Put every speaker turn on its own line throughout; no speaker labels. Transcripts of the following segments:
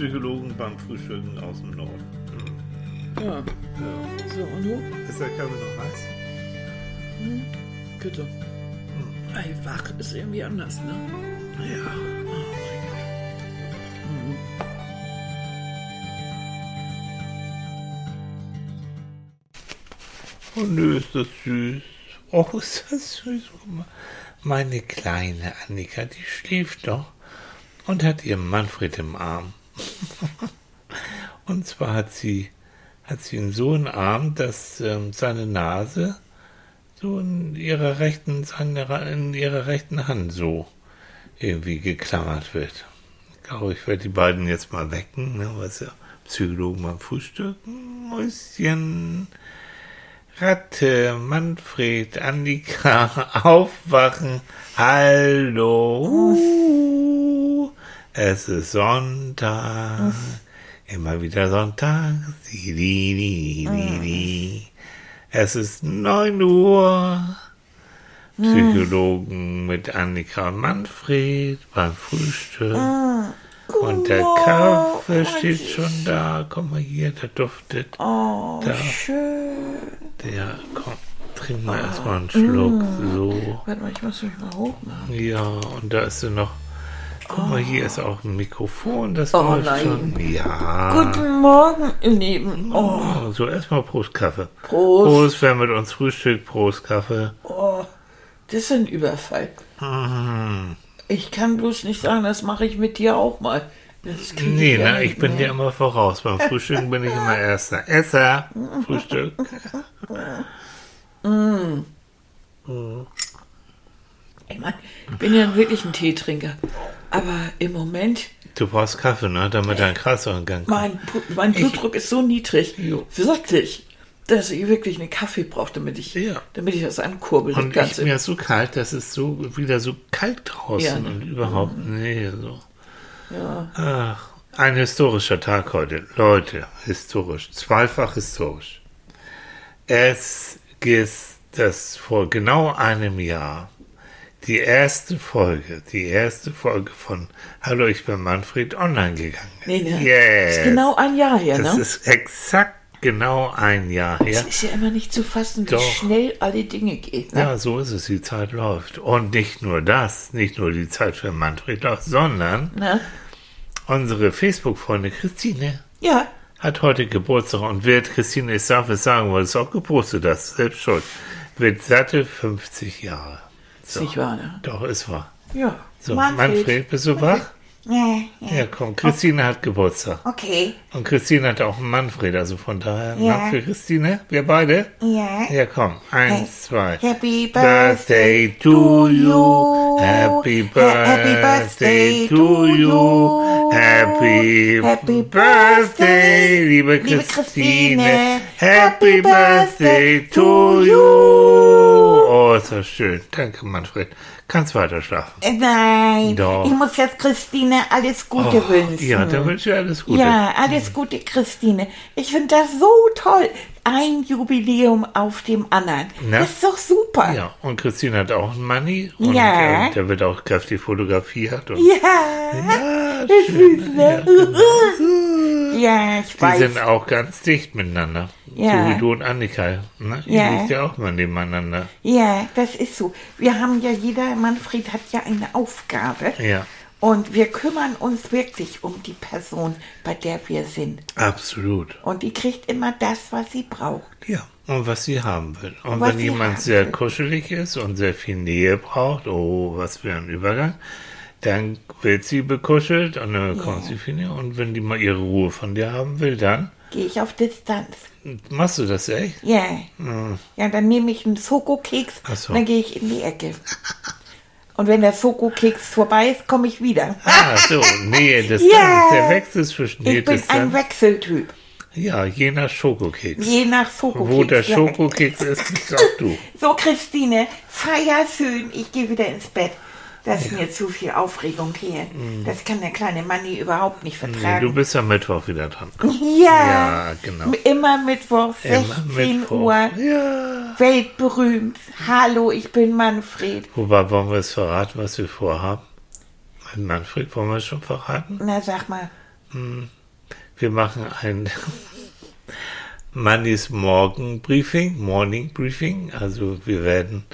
Psychologen beim Frühstücken aus dem Norden.
Ja.
Ja.
So, und du?
Ist der Kaffee noch heiß?
Bitte. Ey, wach ist irgendwie anders, ne?
Ja. Oh nö, ist das süß. Oh, ist das süß. Meine kleine Annika, die schläft doch und hat ihren Manfred im Arm. und zwar hat sie, hat sie ihn so im Arm, dass ähm, seine Nase so in ihrer rechten, seine, in ihrer rechten Hand so irgendwie geklammert wird. Ich glaube, ich werde die beiden jetzt mal wecken, ne, was ja Psychologen beim Frühstücken. Mäuschen. Ratte, Manfred, Annika, aufwachen. Hallo. Es ist Sonntag. Immer wieder Sonntag. Di, di, di, di. Es ist 9 Uhr. Psychologen mit Annika und Manfred beim Frühstück. Und der Kaffee steht schon da. Komm mal hier, der duftet.
Oh,
Da.
schön.
Der, komm, trink mal erstmal einen Schluck. So.
Warte mal, ich muss mich mal hochmachen.
Ja, und da ist ja noch. Guck mal, hier ist auch ein Mikrofon, das
Oh,
läuft
nein.
schon. Ja.
Guten Morgen, ihr Lieben. Oh,
Oh, so, erstmal Prost Kaffee.
Prost.
Prost, wer mit uns frühstückt, Prost Kaffee.
oh, das ist ein Überfall.
Mhm.
Ich kann bloß nicht sagen, das mache ich mit dir auch mal. Das
Nee, na,
nicht
ich bin dir immer voraus. Beim Frühstücken bin ich immer Erster. Esser, Frühstück.
Ich mein, ich bin ja wirklich ein Teetrinker. Aber im Moment,
Du brauchst Kaffee, ne, damit dein Kreislauf in Gang kommt.
mein, mein Blutdruck ist so niedrig,
Jo.
wirklich, dass ich wirklich einen Kaffee brauche, damit ich,
Ja.
damit ich das ankurbel.
Und
das
ich, mir ist so kalt, das ist so wieder so kalt draußen
Ja, ne?
und überhaupt, nee, so.
ja.
Ach, ein historischer Tag heute. Leute, historisch, zweifach historisch. Es ist das vor genau einem Jahr die erste Folge, die erste Folge von Hallo, ich bin Manfred online gegangen. ist.
Nee, ne?
Yes.
Ist genau ein Jahr her,
Das
ne?
ist exakt genau ein Jahr her.
Es ist ja immer nicht zu fassen, wie
Doch.
schnell alle Dinge gehen. Ne?
Ja, so ist es, die Zeit läuft. Und nicht nur das, nicht nur die Zeit für Manfred läuft, sondern
Ne?
unsere Facebook-Freundin Christine
Ja,
hat heute Geburtstag und wird, Christine, ich darf es sagen, weil es auch gepostet hast, selbst schuld, wird satte 50 Jahre.
Ist nicht wahr, ne?
Doch, ist wahr.
Ja.
So,
Manfred.
Manfred, bist du wach?
Ja, ja.
Ja, komm, Christine hat Geburtstag.
Okay.
Und Christine hat auch einen Manfred, also von daher,
Ja.
na, für Christine, wir beide?
Ja.
Ja, komm, eins, zwei.
Happy
Birthday to you. Happy birthday to you. Happy
Happy
birthday, liebe
liebe
Christine. Happy birthday to you. Oh, ist das schön. Danke, Manfred. Kannst weiter schlafen.
Äh, Nein,
Doch.
ich muss jetzt Christine alles Gute
Oh,
wünschen.
ja, dann wünsche ich alles Gute.
Ja, alles Gute, Christine. Ich finde das so toll. Ein Jubiläum auf dem anderen.
Na?
Das ist doch super.
Ja, und Christine hat auch einen Manni. Und
Ja.
äh, der wird auch kräftig fotografiert. Und
Ja,
ja,
das ist
schön.
süß, ne? Ja, ich
Die
weiß.
sind auch ganz dicht miteinander.
Ja.
So wie du und Annika. Ne? Ihr
Ja.
liegt ja auch mal nebeneinander.
Ja, das ist so. Wir haben ja, jeder Manfred hat ja eine Aufgabe.
Ja,
Und wir kümmern uns wirklich um die Person, bei der wir sind.
absolut.
Und die kriegt immer das, was sie braucht.
Ja, und was sie haben will. Und
Was
wenn jemand sehr
will.
kuschelig ist und sehr viel Nähe braucht, oh, was für ein Übergang, dann wird sie bekuschelt und dann bekommt sie viel Nähe. Und wenn die mal ihre Ruhe von dir haben will, dann
Gehe ich auf Distanz.
machst du das echt?
Ja. Ja, dann nehme ich einen Schokokeks
Hm. So.
und dann gehe ich in die Ecke. Und wenn der Schokokeks vorbei ist, komme ich wieder.
Ah, so, Nähe, Distanz,
Ja.
der Wechsel zwischen
Ich bin ein. Wechseltyp.
Ja, je nach Schokokeks.
Je nach Schokokeks.
Wo der
ja.
Schokokeks ist, bist auch du.
So, Christine, feier schön. Ich gehe wieder ins Bett. Das ist mir zu viel Aufregung hier. Das kann der kleine Manni überhaupt nicht
Nee,
vertragen.
du bist ja Mittwoch wieder dran.
ja,
Ja, genau.
immer Mittwoch, 16
Immer Mittwoch.
Uhr.
Ja.
Weltberühmt. Hallo, ich bin Manfred.
Wobei wollen wir es verraten, was wir vorhaben? Manfred wollen wir es schon verraten?
Na, sag mal.
Wir machen ein Mannis Morgen Briefing, Morning Briefing. Also wir werden,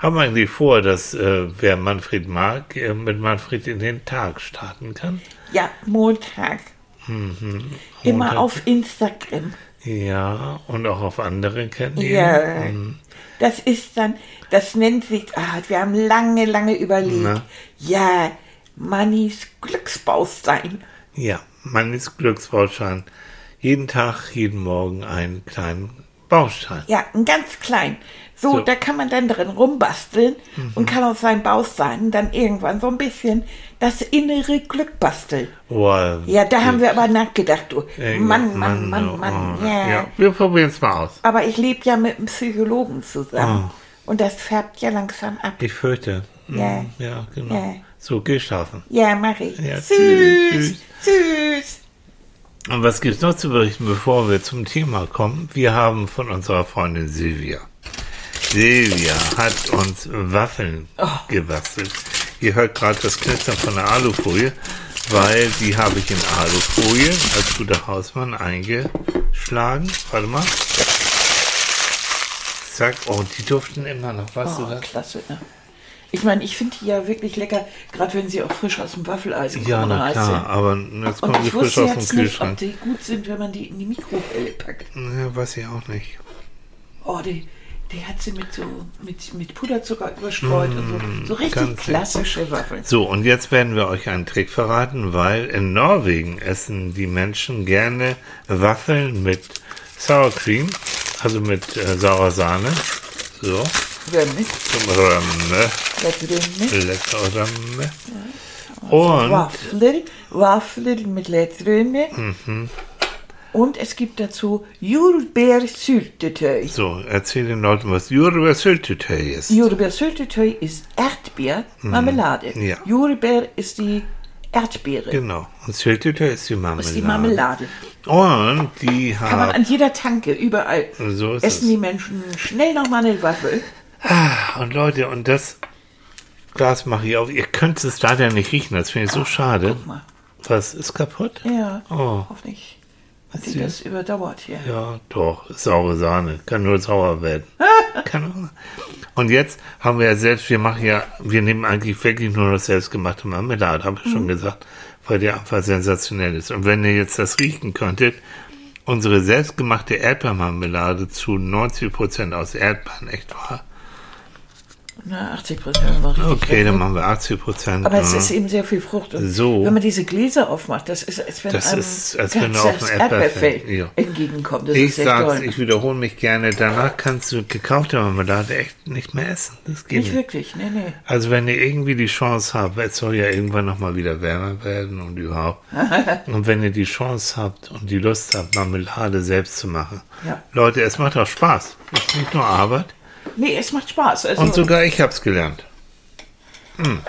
haben eigentlich vor, dass äh, wer Manfred mag, äh, mit Manfred in den Tag starten kann.
Ja, Montag.
Mhm.
Immer
Montag.
auf Instagram.
Ja, und auch auf andere Kanäle.
Ja.
Mhm.
Das ist dann, das nennt sich, ah, wir haben lange, lange überlegt.
Na?
Ja, Mannis Glücksbaustein.
Ja, Mannis Glücksbaustein. Jeden Tag, jeden Morgen einen kleinen Baustein.
Ja, ein ganz klein. So,
So. Mhm.
da kann man dann drin rumbasteln und kann aus seinem Baustein dann irgendwann so ein bisschen das innere Glück basteln.
Boah,
Ja, da haben wir aber nachgedacht, du.
äh,
Mann, Mann, Mann,
oh,
Mann,
oh,
ja.
ja. Wir probieren es mal aus.
Aber ich lebe ja mit einem Psychologen zusammen.
Oh.
Und das färbt ja langsam ab.
Ich fürchte. Mm,
Ja.
Ja, genau.
Ja.
So, geh schlafen.
Ja, mach ich.
Ja,
süß,
tschüss,
süß.
Und was gibt's noch zu berichten, bevor wir zum Thema kommen? Wir haben von unserer Freundin Silvia. Silvia hat uns Waffeln
Oh.
gebastelt. Ihr hört gerade das Knistern von der Alufolie, weil die habe ich in Alufolie als guter Hausmann eingeschlagen. Warte mal. Zack. Oh, die duften immer noch. Du
Oh,
das?
klasse, ne? Ich meine, ich finde die ja wirklich lecker, gerade wenn sie auch frisch aus dem Waffeleisen
Ja,
kommen.
na
heißt
klar,
ja.
aber jetzt kommen die
ich
frisch aus dem
jetzt nicht, ob
Kühlschrank.
die gut sind, wenn man die in die Mikrowelle packt.
Ja, weiß ich auch nicht.
Oh, die, die hat sie mit so mit, mit Puderzucker überstreut und so. So richtig
Mm,
klassische Waffeln.
So, und jetzt werden wir euch einen Trick verraten, weil in Norwegen essen die Menschen gerne Waffeln mit Sour Cream, also mit äh, saurer Sahne. So, Römme,
drin, ne?
lecker Römme. Und
Waffeln, Waffeln mit Lettröne.
Mhm.
Und es gibt dazu Jordbärsyltetøy.
so, erzähl den Leuten, was Jordbärsyltetøy ist.
Jordbärsyltetøy ist Erdbeermarmelade.
Ja.
Jordbär ist die Erdbeere.
Genau, und Syltetøy ist die Marmelade.
ist die Marmelade.
Und die
Kann man
haben,
an jeder Tanke, überall.
so
Essen
es.
die Menschen schnell nochmal eine Waffel.
Und Leute, und das Glas mache ich auf. Ihr könnt es leider nicht riechen, das finde ich so schade.
Guck mal.
Was ist kaputt?
Ja,
Oh.
hoffentlich hat sie das überdauert hier.
Ja, doch, saure Sahne. Kann nur sauer werden. Kann. Und jetzt haben wir ja selbst, wir machen ja, wir nehmen eigentlich wirklich nur das selbstgemachte Marmelade, habe ich schon gesagt, weil der einfach sensationell ist. Und wenn ihr jetzt das riechen könntet, unsere selbstgemachte Erdbeermarmelade zu 90% aus Erdbeeren, echt wahr?
Na, 80 Prozent war richtig.
Okay, dann
ne?
machen wir 80%.
Aber es
ja.
ist eben sehr viel Frucht. Und
So.
Wenn man diese Gläser aufmacht, das ist, als wenn
Das
einem
ist, als wenn du auf ein Erdbeerfeld- ja.
entgegenkommt. Das
Ich sag's, ich wiederhole mich gerne, danach kannst du gekaufte Marmelade echt nicht mehr essen. Das geht
Nicht
nicht.
wirklich, nee, nee.
Also wenn ihr irgendwie die Chance habt, es soll ja irgendwann nochmal wieder wärmer werden und überhaupt. und wenn ihr die Chance habt und die Lust habt, Marmelade selbst zu machen.
Ja.
Leute, es macht auch Spaß. Es ist nicht nur Arbeit.
Nee, es macht Spaß. Also,
Und sogar ich hab's gelernt.
Und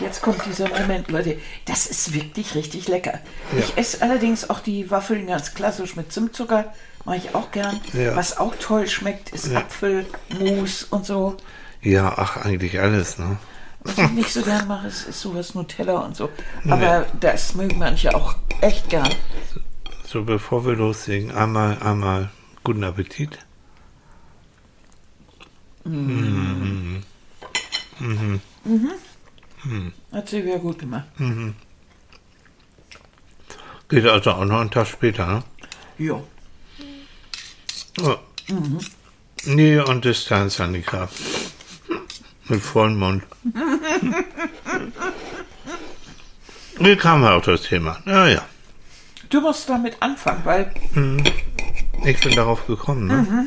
jetzt kommt dieser Moment, Leute. Das ist wirklich richtig lecker. Ich esse allerdings auch die Waffeln ganz klassisch mit Zimtzucker. Mache ich auch gern.
Ja.
Was auch toll schmeckt, ist
Ja.
Apfelmus und so.
Ja, ach, eigentlich alles, ne?
Was ich nicht so gern mache, ist, ist sowas Nutella und so. Aber das mögen manche auch echt gern.
So, bevor wir loslegen, einmal, einmal guten Appetit.
Hat sie wieder gut gemacht.
Geht also auch noch einen Tag später, ne?
Jo.
Oh. Nähe und Distanz, Annika. Mit vollem Mund. Wie kam auf das Thema? Naja,
Du musst damit anfangen, weil
ich bin darauf gekommen, ne?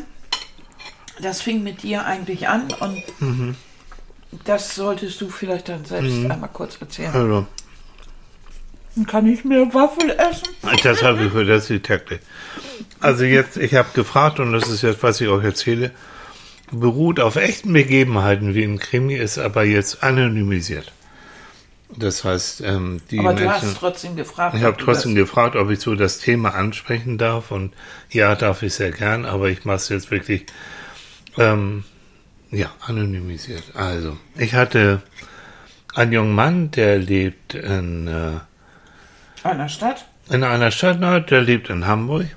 Das fing mit dir eigentlich an und das solltest du vielleicht dann selbst einmal kurz erzählen.
Also,
Dann kann ich mehr Waffel essen?
das habe ich für das die Taktik. Also jetzt, ich habe gefragt, und das ist jetzt, was ich euch erzähle, beruht auf echten Begebenheiten wie ein Krimi, ist aber jetzt anonymisiert. Das heißt, ähm, die
Aber du
Menschen...
hast trotzdem gefragt.
Ich habe
du
trotzdem gefragt, ob ich so das Thema ansprechen darf. Und ja, darf ich sehr gern, aber ich mache es jetzt wirklich ähm, ja, anonymisiert. Also, ich hatte einen jungen Mann, der lebt in, äh,
Einer Stadt?
in einer Stadt, na, der lebt in Hamburg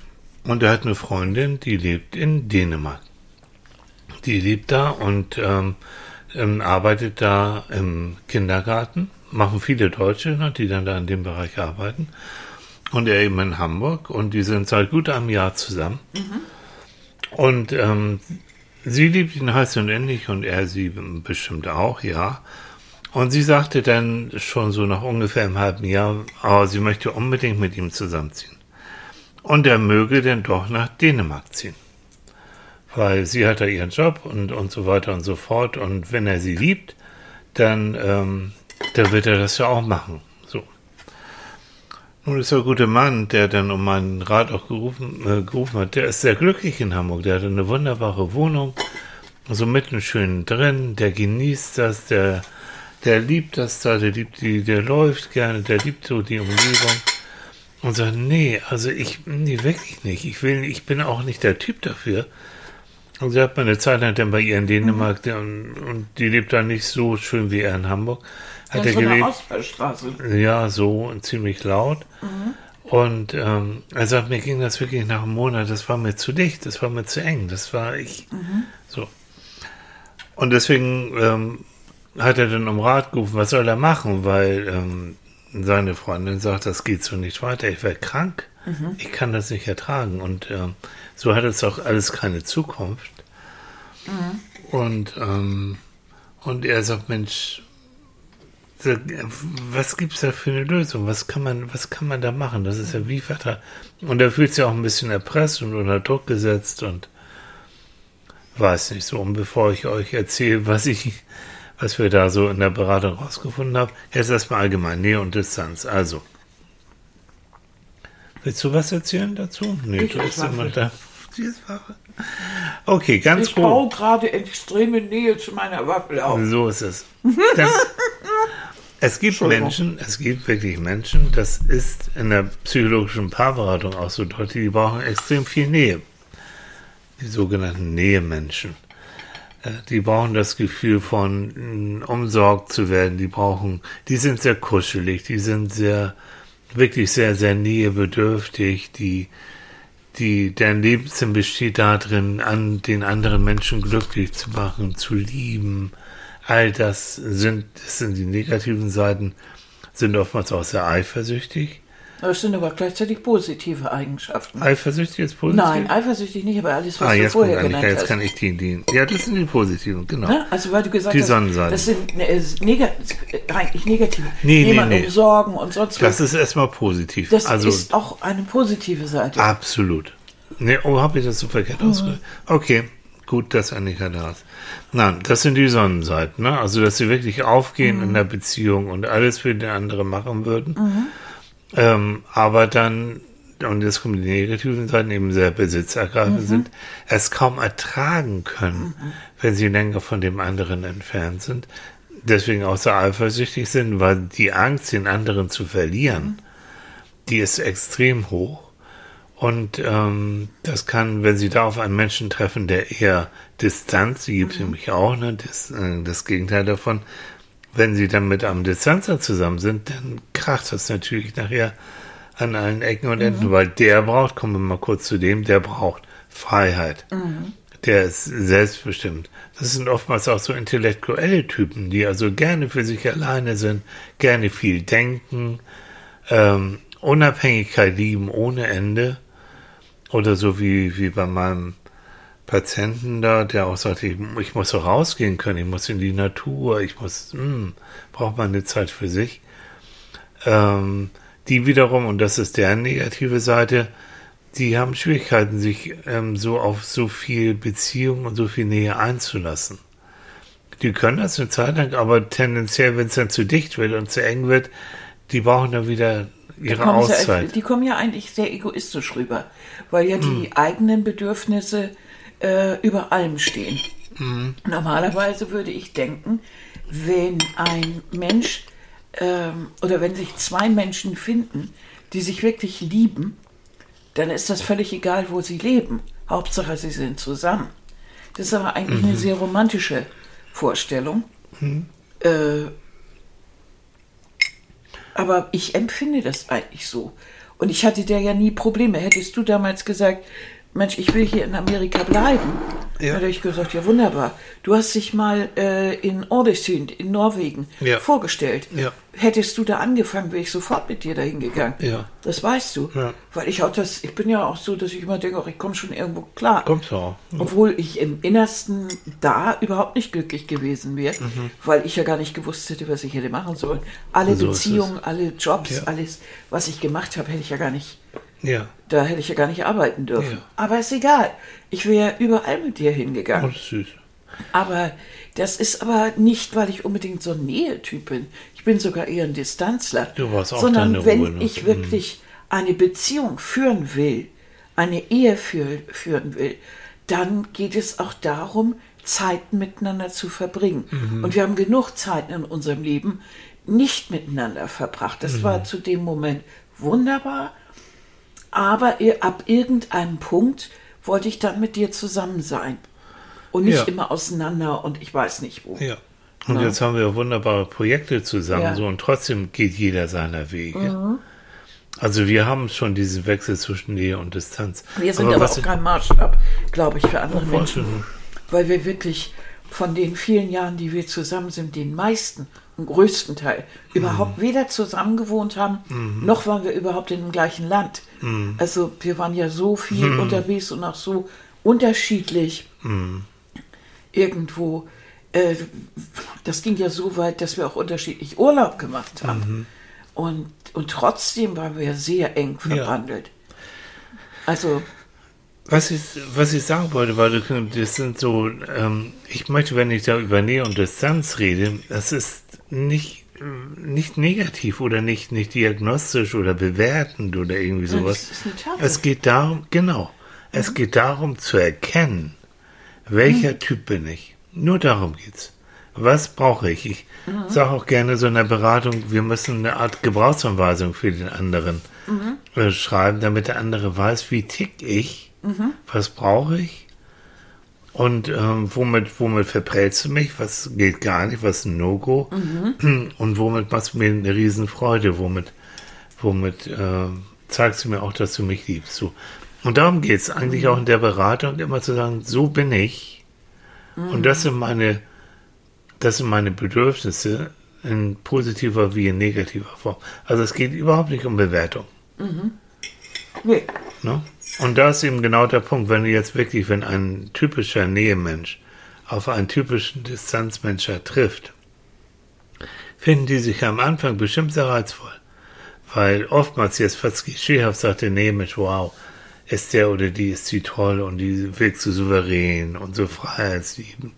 und er hat eine Freundin, die lebt in Dänemark. Die lebt da und ähm, ähm, arbeitet da im Kindergarten. Machen viele Deutsche, ne, die dann da in dem Bereich arbeiten. Und er eben in Hamburg und die sind seit gut einem Jahr zusammen. Und ähm, sie liebt ihn heiß und ähnlich und er sie bestimmt auch, ja. Und sie sagte dann schon so nach ungefähr einem halben Jahr, oh, sie möchte unbedingt mit ihm zusammenziehen. Und er möge denn doch nach Dänemark ziehen. Weil sie hat da ihren Job und, und so weiter und so fort. Und wenn er sie liebt, dann, ähm, dann wird er das ja auch machen. Nun ist der gute Mann, der dann um meinen Rat auch gerufen, äh, gerufen hat, der ist sehr glücklich in Hamburg. Der hat eine wunderbare Wohnung, so mitten schön drin, der genießt das, der, der liebt das da, der liebt die, der läuft gerne, der liebt so die Umgebung. Und sagt, nee, also ich, nee, wirklich nicht. Ich will, ich bin auch nicht der Typ dafür. Und sie hat mal eine Zeit lang dann bei ihr in Dänemark, der- und, und die lebt da nicht so schön wie er in Hamburg. Hat
Ja,
er gelebt. Ja, so und ziemlich laut. Und ähm, er sagt, mir ging das wirklich nach einem Monat, das war mir zu dicht, das war mir zu eng, das war ich. So. Und deswegen ähm, hat er dann um Rat gerufen, was soll er machen, weil ähm, seine Freundin sagt, das geht so nicht weiter, ich werde krank, ich kann das nicht ertragen. Und ähm, so hat es auch alles keine Zukunft. Und, ähm, und er sagt, Mensch, was gibt's da für eine Lösung? Was kann man, was kann man da machen? Das ist ja wie Vater. Und er fühlt sich auch ein bisschen erpresst und unter Druck gesetzt und weiß nicht so. Und bevor ich euch erzähle, was ich, was wir da so in der Beratung rausgefunden haben, jetzt erstmal allgemein Nähe und Distanz. Also. Willst du was erzählen dazu? Nee,
Ich
du bist immer da. Waffe. Okay, ganz
Ich
grob.
baue gerade extreme Nähe zu meiner Waffel auf.
So ist es. Dann, es gibt. Menschen, es gibt wirklich Menschen, das ist in der psychologischen Paarberatung auch so deutlich, die brauchen extrem viel Nähe. Die sogenannten Nähemenschen. Äh, Die brauchen das Gefühl von mh, umsorgt zu werden. Die brauchen, die sind sehr kuschelig, die sind sehr, wirklich sehr, sehr nähebedürftig. Die, die, deren Lebenssinn besteht darin, an den anderen Menschen glücklich zu machen, zu lieben. All das sind, das sind die negativen Seiten, sind oftmals auch sehr eifersüchtig.
Das sind aber gleichzeitig positive Eigenschaften.
Eifersüchtig ist positiv?
Nein, eifersüchtig nicht, aber alles, was
ah,
du
jetzt,
vorher genannt
jetzt
hast.
kann ich die, die, ja, das sind die positiven, genau.
Ne? Also weil du gesagt
Die
hast, das sind äh, neg eigentlich negative.
Nee, nee, nee.
umsorgen und sonst
Das
was.
ist erstmal positiv.
Das
also,
ist auch eine positive Seite.
Absolut. Nee, oh, habe ich das so verkehrt ausgedrückt? Okay, gut, dass Annika da ist. Nein, das sind die Sonnenseiten, ne? Also, dass sie wirklich aufgehen in der Beziehung und alles für den anderen machen würden. Ähm, aber dann, und jetzt kommen die negativen Seiten, eben sehr besitzergreifend sind, es kaum ertragen können, wenn sie länger von dem anderen entfernt sind. Deswegen auch so eifersüchtig sind, weil die Angst, den anderen zu verlieren, die ist extrem hoch. Und ähm, das kann, wenn Sie da auf einen Menschen treffen, der eher Distanz, die gibt es nämlich auch, ne, das, äh, das Gegenteil davon, wenn Sie dann mit einem Distanzer zusammen sind, dann kracht das natürlich nachher an allen Ecken und Enden, weil der braucht, kommen wir mal kurz zu dem, der braucht Freiheit. Der ist selbstbestimmt. Das sind oftmals auch so intellektuelle Typen, die also gerne für sich alleine sind, gerne viel denken, ähm, Unabhängigkeit lieben ohne Ende. Oder so wie, wie bei meinem Patienten da, der auch sagt, ich, ich muss so rausgehen können, ich muss in die Natur, ich muss, hm, braucht man eine Zeit für sich. Ähm, die wiederum, und das ist deren negative Seite, die haben Schwierigkeiten, sich ähm, so auf so viel Beziehung und so viel Nähe einzulassen. Die können das eine Zeit lang, aber tendenziell, wenn es dann zu dicht wird und zu eng wird, die brauchen dann wieder ihre Auszeit.
die kommen ja eigentlich sehr egoistisch rüber, weil ja die eigenen Bedürfnisse äh, über allem stehen. Normalerweise würde ich denken, wenn ein Mensch ähm, oder wenn sich zwei Menschen finden, die sich wirklich lieben, dann ist das völlig egal, wo sie leben. Hauptsache, sie sind zusammen. Das ist aber eigentlich eine sehr romantische Vorstellung. Äh, aber ich empfinde das eigentlich so. Und ich hatte da ja nie Probleme. Hättest du damals gesagt, Mensch, ich will hier in Amerika bleiben,
Ja.
hätte ich gesagt, ja wunderbar. Du hast dich mal äh, in Ålesund in Norwegen
Ja.
vorgestellt.
Ja.
Hättest du da angefangen, wäre ich sofort mit dir dahin gegangen.
Ja.
Das weißt du.
Ja.
Weil ich auch das, ich bin ja auch so, dass ich immer denke, ach, ich komme schon irgendwo klar.
Kommst du auch.
Obwohl ich im Innersten da überhaupt nicht glücklich gewesen wäre,
Mhm.
weil ich ja gar nicht gewusst hätte, was ich hätte machen sollen. Alle
So.
Beziehungen, alle Jobs,
Ja.
alles, was ich gemacht habe, hätte ich ja gar nicht,
Ja.
da hätte ich ja gar nicht arbeiten dürfen.
Ja.
Aber ist egal. Ich wäre überall mit dir
Oh,
hingegangen.
das ist süß.
Aber das ist aber nicht, weil ich unbedingt so ein Nähetyp bin. Ich bin sogar eher ein Distanzler.
Du brauchst auch
Sondern
deine
wenn
Ruhe, ne?
ich wirklich eine Beziehung führen will, eine Ehe für, führen will, dann geht es auch darum, Zeiten miteinander zu verbringen.
Mhm.
Und wir haben genug Zeiten in unserem Leben nicht miteinander verbracht. Das
Mhm.
war zu dem Moment wunderbar. Aber ab irgendeinem Punkt wollte ich dann mit dir zusammen sein. Und nicht
Ja.
immer auseinander und ich weiß nicht wo.
Ja. Und
Ja.
jetzt haben wir wunderbare Projekte zusammen,
Ja. Mhm.
so und trotzdem geht jeder seiner Wege. Also wir haben schon diesen Wechsel zwischen Nähe und Distanz.
Wir sind aber,
was
auch kein Maßstab, glaube ich, für andere Menschen.
nicht.
Weil wir wirklich von den vielen Jahren, die wir zusammen sind, den meisten, den größten Teil,
Mhm.
überhaupt weder zusammen gewohnt haben, noch waren wir überhaupt in dem gleichen Land.
Mhm.
Also wir waren ja so viel unterwegs und auch so unterschiedlich
Mhm.
irgendwo. Äh, das ging ja so weit, dass wir auch unterschiedlich Urlaub gemacht haben.
Mhm.
Und, und trotzdem waren wir sehr eng verbandelt. Also
Was ich, was ich sagen wollte, war, das sind so, ähm, ich möchte, wenn ich da über Nähe und Distanz rede, das ist nicht, nicht negativ oder nicht, nicht diagnostisch oder bewertend oder irgendwie sowas. Es geht darum, genau, es geht darum zu erkennen, welcher Typ bin ich. Nur darum geht's. Was brauche ich? Ich sage auch gerne so in der Beratung, wir müssen eine Art Gebrauchsanweisung für den anderen äh, schreiben, damit der andere weiß, wie tick ich, was brauche ich und ähm, womit, womit verprellst du mich, was geht gar nicht, was ist ein No-Go und womit machst du mir eine Riesenfreude, womit, womit äh, zeigst du mir auch, dass du mich liebst. So. Und darum geht es eigentlich auch in der Beratung, immer zu sagen, so bin ich und das sind meine das sind meine Bedürfnisse in positiver wie in negativer Form. Also es geht überhaupt nicht um Bewertung.
Nee.
Ne? Und da ist eben genau der Punkt, wenn du jetzt wirklich, wenn ein typischer Nähemensch auf einen typischen Distanzmensch trifft, finden die sich am Anfang bestimmt sehr reizvoll. Weil oftmals jetzt fast klischeehaft sagt der Nähemensch, wow, ist der oder die ist sie toll und die wirkt so souverän und so freiheitsliebend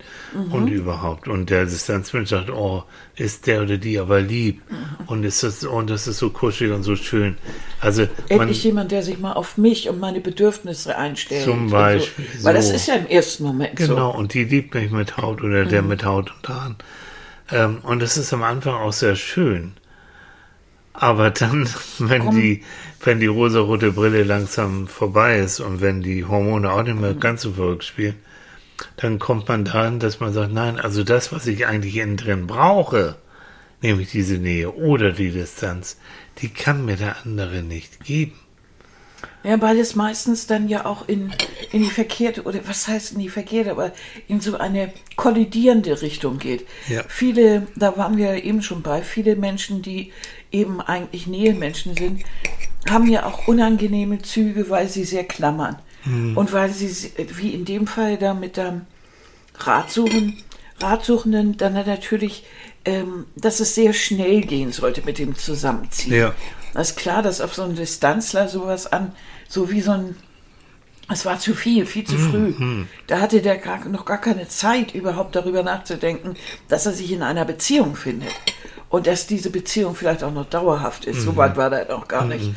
und überhaupt. Und der Distanzmensch sagt, oh, ist der oder die aber lieb und ist das, und das ist so kuschelig und so schön. Also
Endlich jemand, der sich mal auf mich und meine Bedürfnisse einstellt.
Zum
und
Beispiel,
So. Weil das
so.
ist ja im ersten Moment
Genau,
so.
und die liebt mich mit Haut oder der mit Haut und Haaren. Ähm, und das ist am Anfang auch sehr schön. Aber dann, wenn
Komm.
die, wenn die rosarote Brille langsam vorbei ist und wenn die Hormone auch nicht mehr ganz so verrückt spielen, dann kommt man dahin, dass man sagt, nein, also das, was ich eigentlich innen drin brauche, nämlich diese Nähe oder die Distanz, die kann mir der andere nicht geben.
Ja, weil es meistens dann ja auch in, in die verkehrte, oder was heißt in die verkehrte, aber in so eine kollidierende Richtung geht.
Ja.
Viele, da waren wir ja eben schon bei, viele Menschen, die eben eigentlich Nähemenschen sind, haben ja auch unangenehme Züge, weil sie sehr klammern. Und weil sie, wie in dem Fall da mit der Ratsuchen, Ratsuchenden, dann natürlich, ähm, dass es sehr schnell gehen sollte mit dem Zusammenziehen.
Ja.
Das ist klar, dass auf so einen Distanzler sowas an, so wie so ein, es war zu viel, viel zu früh. Da hatte der gar, noch gar keine Zeit, überhaupt darüber nachzudenken, dass er sich in einer Beziehung findet. Und dass diese Beziehung vielleicht auch noch dauerhaft ist. So weit war der noch gar nicht.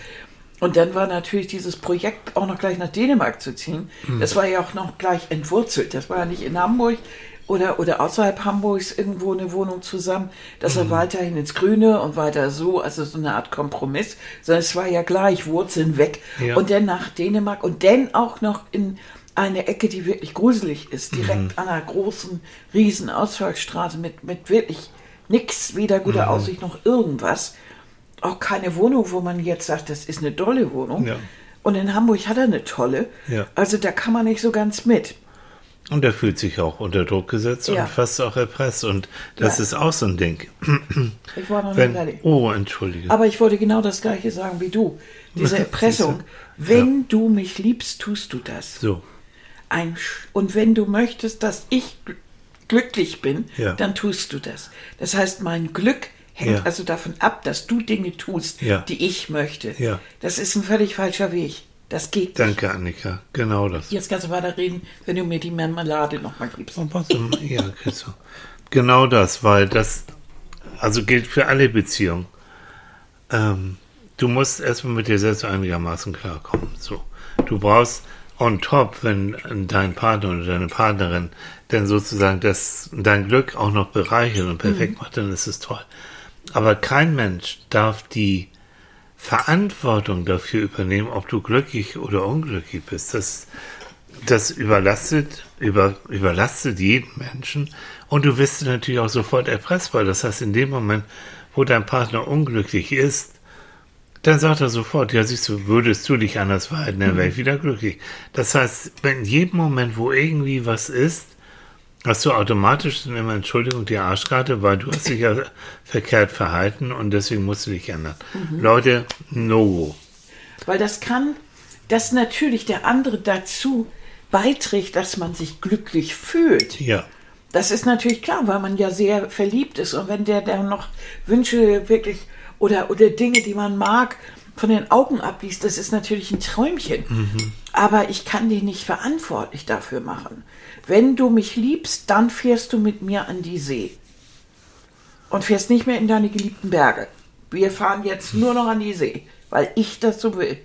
Und dann war natürlich dieses Projekt auch noch gleich nach Dänemark zu ziehen. Das war ja auch noch gleich entwurzelt. Das war ja nicht in Hamburg oder, oder außerhalb Hamburgs irgendwo eine Wohnung zusammen, dass er weiterhin ins Grüne und weiter so, also so eine Art Kompromiss, sondern es war ja gleich Wurzeln weg
Ja.
und dann nach Dänemark und dann auch noch in eine Ecke, die wirklich gruselig ist, direkt an einer großen, riesen Ausfallstraße mit, mit wirklich nix, weder guter Aussicht noch irgendwas. auch keine Wohnung, wo man jetzt sagt, das ist eine tolle Wohnung.
Ja.
Und in Hamburg hat er eine tolle.
Ja.
Also da kann man nicht so ganz mit.
Und er fühlt sich auch unter Druck gesetzt
Ja.
und fast auch erpresst. Und das
Ja.
ist auch so ein Ding.
Ich war noch
Wenn,
nicht fertig.
oh, entschuldige.
Aber ich wollte genau das gleiche sagen wie du. Diese Erpressung. Wenn du mich liebst, tust du das.
so,
Ein und wenn du möchtest, dass ich gl- glücklich bin,
Ja.
dann tust du das. Das heißt, mein Glück hängt
Ja.
also davon ab, dass du Dinge tust,
Ja.
die ich möchte.
Ja.
Das ist ein völlig falscher Weg. Das geht nicht.
danke, Annika. Genau das.
Jetzt kannst du weiter reden, wenn du mir die Marmelade nochmal gibst.
Oh, mal. Ja, kriegst du. Genau das, weil das, also gilt für alle Beziehungen. Ähm, du musst erstmal mit dir selbst einigermaßen klarkommen. So. Du brauchst on top, wenn dein Partner oder deine Partnerin dann sozusagen das, dein Glück auch noch bereichert und perfekt macht, dann ist es toll. Aber kein Mensch darf die Verantwortung dafür übernehmen, ob du glücklich oder unglücklich bist. Das, das überlastet, über, überlastet jeden Menschen und du wirst natürlich auch sofort erpressbar. Das heißt, in dem Moment, wo dein Partner unglücklich ist, dann sagt er sofort, ja, siehst du, würdest du dich anders verhalten, dann wäre ich wieder glücklich. Das heißt, in jedem Moment, wo irgendwie was ist, hast du automatisch immer Entschuldigung die Arschkarte, weil du hast dich ja verkehrt verhalten und deswegen musst du dich ändern. Leute, no.
Weil das kann, dass natürlich der andere dazu beiträgt, dass man sich glücklich fühlt.
Ja,
Das ist natürlich klar, weil man ja sehr verliebt ist. Und wenn der dann noch Wünsche wirklich oder, oder Dinge, die man mag, von den Augen abliest, das ist natürlich ein Träumchen. Aber ich kann dich nicht verantwortlich dafür machen. Wenn du mich liebst, dann fährst du mit mir an die See. Und fährst nicht mehr in deine geliebten Berge. Wir fahren jetzt nur noch an die See, weil ich das so will.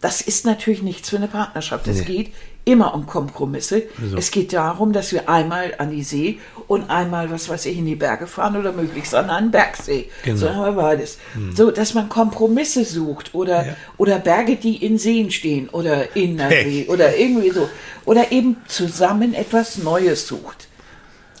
Das ist natürlich nichts für eine Partnerschaft. Es
Nee.
geht immer um Kompromisse.
So.
Es geht darum, dass wir einmal an die See und einmal, was weiß ich, in die Berge fahren oder möglichst an einen Bergsee.
Genau.
So haben wir beides. So, dass man Kompromisse sucht oder,
Ja.
oder Berge, die in Seen stehen oder in
Pech.
See oder irgendwie so. Oder eben zusammen etwas Neues sucht.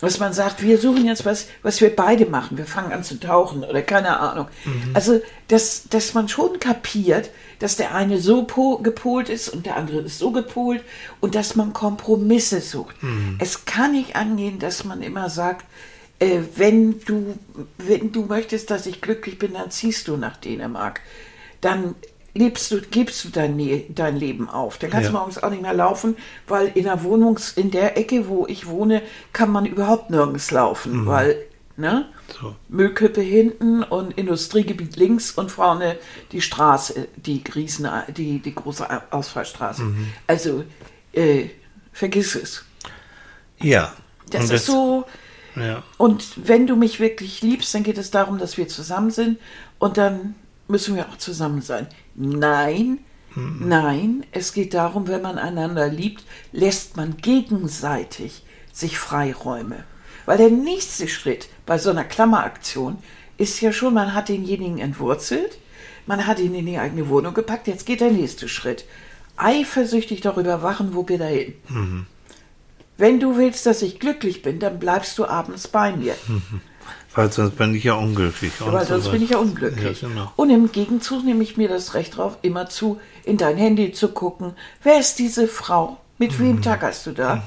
Dass man sagt, wir suchen jetzt was, was wir beide machen. Wir fangen an zu tauchen oder keine Ahnung. Also, dass, dass man schon kapiert, dass der eine so po gepolt ist und der andere ist so gepolt und dass man Kompromisse sucht. Es kann nicht angehen, dass man immer sagt, äh, wenn du, wenn du möchtest, dass ich glücklich bin, dann ziehst du nach Dänemark. Dann lebst du, gibst du dein, dein Leben auf. Dann kannst
Ja.
du morgens auch nicht mehr laufen, weil in der Wohnung, in der Ecke, wo ich wohne, kann man überhaupt nirgends laufen, weil, ne?
So.
Müllkippe hinten und Industriegebiet links und vorne die Straße, die Riesen, die, die große Ausfallstraße. Also, äh, vergiss es.
ja.
Das
Und
ist so,
Ja.
und wenn du mich wirklich liebst, dann geht es darum, dass wir zusammen sind und dann müssen wir auch zusammen sein. Nein, nein, es geht darum, wenn man einander liebt, lässt man gegenseitig sich Freiräume. Weil der nächste Schritt bei so einer Klammeraktion ist ja schon, man hat denjenigen entwurzelt, man hat ihn in die eigene Wohnung gepackt, jetzt geht der nächste Schritt. Eifersüchtig darüber wachen, wo geht er hin? Wenn du willst, dass ich glücklich bin, dann bleibst du abends bei mir.
Weil sonst bin ich ja unglücklich. und
Weil
so
sonst
weiter.
bin ich ja unglücklich.
Ja, genau.
Und im Gegenzug nehme ich mir das Recht drauf, immer zu, in dein Handy zu gucken. Wer ist diese Frau? Mit
Mhm.
wem taggerst du da?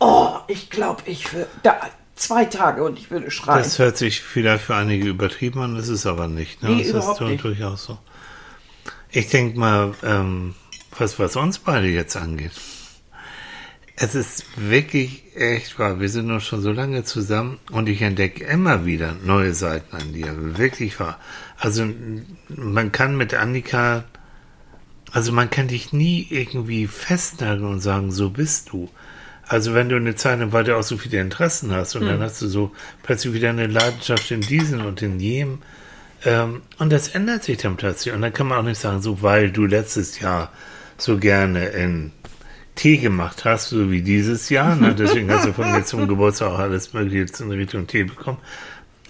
Oh, ich glaube, ich würde. Da, zwei Tage und ich würde schreien.
Das hört sich vielleicht für einige übertrieben an, das ist aber nicht. Ne?
Nee,
das
überhaupt
ist
nicht.
durchaus so. Ich denke mal, ähm, was, was uns beide jetzt angeht. Es ist wirklich echt wahr. Wir sind nun schon so lange zusammen und ich entdecke immer wieder neue Seiten an dir. Wirklich wahr. Also man kann mit Annika, also man kann dich nie irgendwie festnageln und sagen, so bist du. Also wenn du eine Zeit lang, weil du auch so viele Interessen hast und dann hast du so plötzlich wieder eine Leidenschaft in diesen und in jenem. Ähm, und das ändert sich dann plötzlich. Und dann kann man auch nicht sagen, so weil du letztes Jahr so gerne in Tee gemacht hast, so wie dieses Jahr. Ne? Deswegen hast du von mir zum Geburtstag auch alles Mögliche in Richtung Tee bekommen.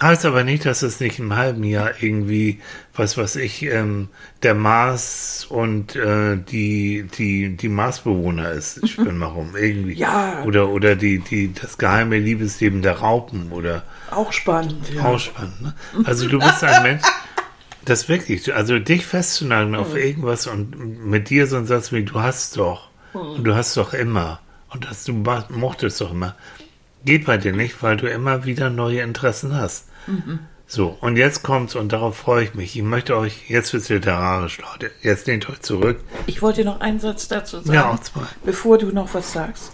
Heißt aber nicht, dass es nicht im halben Jahr irgendwie, was weiß ich, ähm, der Mars und äh, die, die, die Marsbewohner ist. Ich bin mal rum, irgendwie.
Ja.
Oder, oder die, die, das geheime Liebesleben der Raupen oder
Auch spannend. Ja.
auch spannend. Ne? Also du bist ein Mensch, Das wirklich, also dich festzunageln auf irgendwas und mit dir so ein Satz wie, du hast doch. Und du hast doch immer. Und das, du mochtest doch immer. Geht bei dir nicht, weil du immer wieder neue Interessen hast. So, und jetzt kommt's und darauf freue ich mich. Ich möchte euch, jetzt wird's literarisch, Leute. Jetzt lehnt euch zurück.
Ich wollte noch einen Satz dazu sagen,
Ja, auch zwei.
bevor du noch was sagst.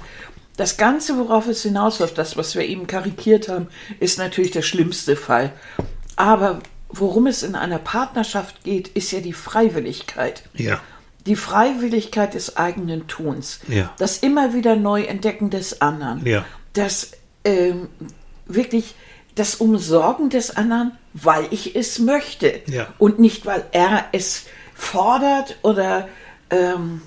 Das Ganze, worauf es hinausläuft, das, was wir eben karikiert haben, ist natürlich der schlimmste Fall. Aber worum es in einer Partnerschaft geht, ist ja die Freiwilligkeit.
Ja.
Die Freiwilligkeit des eigenen Tuns.
Ja.
Das immer wieder Neuentdecken des anderen.
Ja.
Das ähm, wirklich das Umsorgen des anderen, weil ich es möchte.
Ja.
Und nicht, weil er es fordert oder ähm,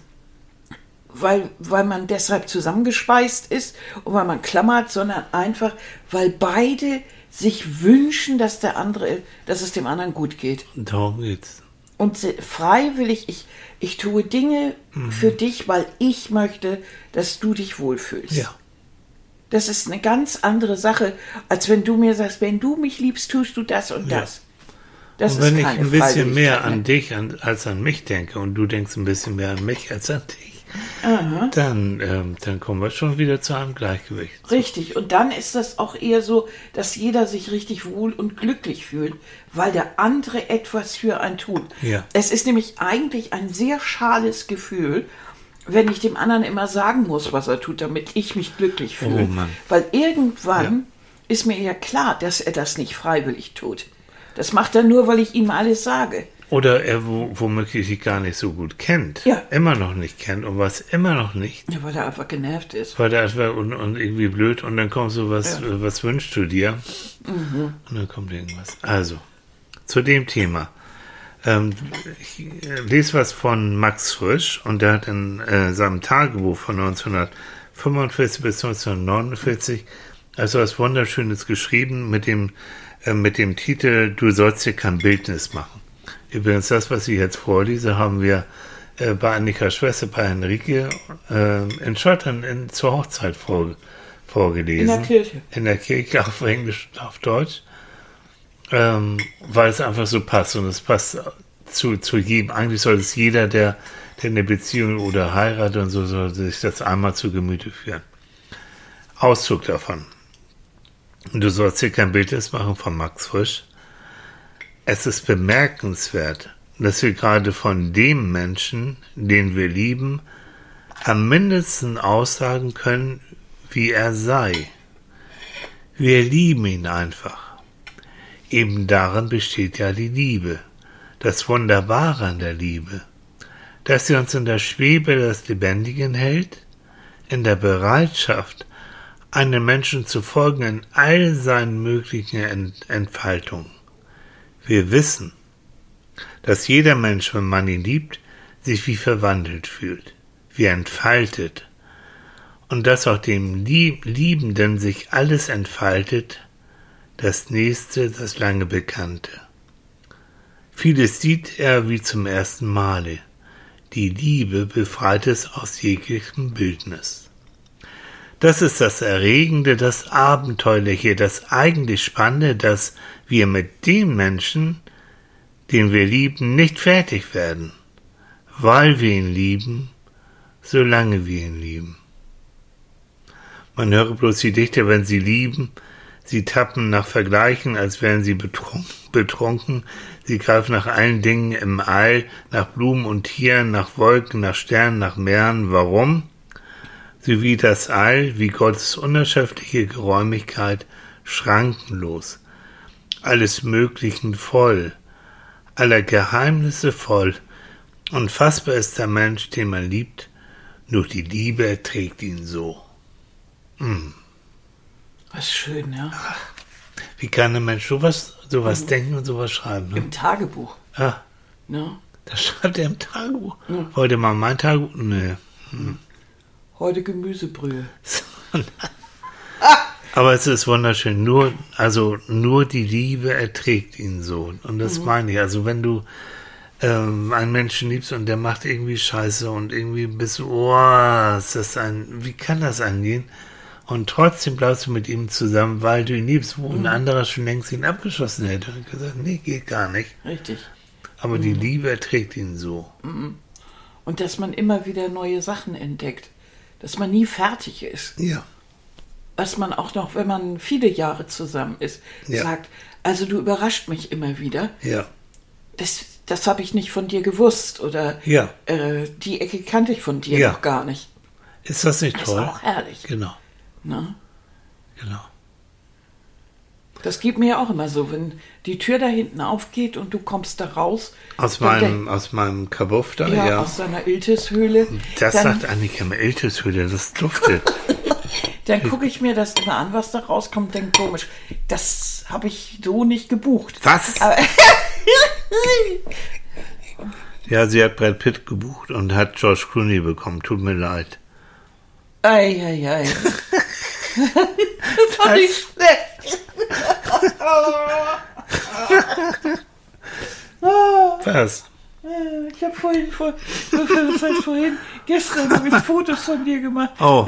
weil, weil man deshalb zusammengespeist ist und weil man klammert, sondern einfach, weil beide sich wünschen, dass der andere, dass es dem anderen gut geht
Und darum geht's.
und freiwillig, ich, ich tue Dinge für dich, weil ich möchte, dass du dich wohlfühlst.
Ja.
Das ist eine ganz andere Sache, als wenn du mir sagst, wenn du mich liebst, tust du das und
Ja.
das. Das
und wenn ich ein bisschen mehr an dich an, als an mich denke und du denkst ein bisschen mehr an mich als an dich, dann, ähm, dann kommen wir schon wieder zu einem Gleichgewicht.
Richtig. Und dann ist das auch eher so, dass jeder sich richtig wohl und glücklich fühlt, weil der andere etwas für einen tut.
Ja.
Es ist nämlich eigentlich ein sehr schales Gefühl, wenn ich dem anderen immer sagen muss, was er tut, damit ich mich glücklich fühle.
Oh.
Weil irgendwann ist mir ja klar, dass er das nicht freiwillig tut. Das macht er nur, weil ich ihm alles sage.
Oder er wo, womöglich dich gar nicht so gut kennt,
Ja.
immer noch nicht kennt und was immer noch nicht,
Ja, weil er einfach genervt ist.
weil der einfach und, und irgendwie blöd und dann kommt so was,
Ja.
äh, was wünschst du dir? Und dann kommt irgendwas. Also, zu dem Thema. Ähm, ich äh, lese was von Max Frisch und der hat in äh, seinem Tagebuch von 1945 bis 1949 also was Wunderschönes geschrieben mit dem, äh, mit dem Titel Du sollst dir kein Bildnis machen. Übrigens, das, was ich jetzt vorlese, haben wir äh, bei Annika Schwester, bei Henrike in Schottland in, zur Hochzeit vor, vorgelesen.
In der Kirche.
In der Kirche auf Englisch und auf Deutsch. Ähm, weil es einfach so passt und es passt zu, zu jedem. Eigentlich soll es jeder, der, der eine Beziehung oder heiratet und so, soll sich das einmal zu Gemüte führen. Auszug davon. Du sollst hier kein Bildnis machen von Max Frisch. Es ist bemerkenswert, dass wir gerade von dem Menschen, den wir lieben, am mindesten aussagen können, wie er sei. Wir lieben ihn einfach. Eben darin besteht ja die Liebe, das Wunderbare an der Liebe, dass sie uns in der Schwebe des Lebendigen hält, in der Bereitschaft, einem Menschen zu folgen in all seinen möglichen Ent Entfaltungen. Wir wissen, dass jeder Mensch, wenn man ihn liebt, sich wie verwandelt fühlt, wie entfaltet, und dass auch dem Lieb Liebenden sich alles entfaltet, das Nächste, das lange Bekannte. Vieles sieht er wie zum ersten Male. Die Liebe befreit es aus jeglichem Bildnis. Das ist das Erregende, das Abenteuerliche, das eigentlich Spannende, dass wir mit dem Menschen, den wir lieben, nicht fertig werden, weil wir ihn lieben, solange wir ihn lieben. Man höre bloß die Dichter, wenn sie lieben, sie tappen nach Vergleichen, als wären sie betrunken, sie greifen nach allen Dingen im All, nach Blumen und Tieren, nach Wolken, nach Sternen, nach Meeren. Warum? So wie das All, wie Gottes unerschöpfliche Geräumigkeit, schrankenlos, alles Möglichen voll, aller Geheimnisse voll. Unfassbar ist der Mensch, den man liebt, nur die Liebe erträgt ihn so.
Was schön, ja.
Wie kann ein Mensch sowas, sowas denken und sowas schreiben? Ne?
Im Tagebuch.
Ah,
Ne?
das schreibt er im Tagebuch. Wollt ihr mal mein Tagebuch? Nee.
Heute Gemüsebrühe.
Aber es ist wunderschön. Nur, also nur die Liebe erträgt ihn so. Und das meine ich. Also wenn du ähm, einen Menschen liebst und der macht irgendwie Scheiße und irgendwie bist du, oh, ist das ein, wie kann das angehen? Und trotzdem bleibst du mit ihm zusammen, weil du ihn liebst, wo ein anderer schon längst ihn abgeschossen hätte und gesagt, nee, geht gar nicht.
Richtig.
Aber die Liebe trägt ihn so.
Und dass man immer wieder neue Sachen entdeckt. Dass man nie fertig ist.
Ja.
Dass man auch noch, wenn man viele Jahre zusammen ist,
Ja.
sagt, also du überrascht mich immer wieder.
Ja.
Das, das habe ich nicht von dir gewusst. Oder
Ja.
äh, die Ecke kannte ich von dir
Ja.
noch gar nicht.
Ist das nicht
Das
toll?
ist auch herrlich.
Genau.
Ne?
Genau.
Das geht mir auch immer so, wenn die Tür da hinten aufgeht und du kommst da raus.
Aus meinem, aus meinem Kabuff da,
ja,
ja.
aus deiner Iltishöhle.
Das
dann,
sagt Annika im Älteshöhle, das duftet.
Dann gucke ich mir das immer an, was da rauskommt, denke komisch. Das habe ich so nicht gebucht.
Was? Ja, sie hat Brad Pitt gebucht und hat George Clooney bekommen. Tut mir leid.
Ei, ei, ei. das war nicht schlecht.
Was?
Äh, Ich habe vorhin, vor, was heißt vorhin, gestern habe ich Fotos von dir gemacht.
Oh,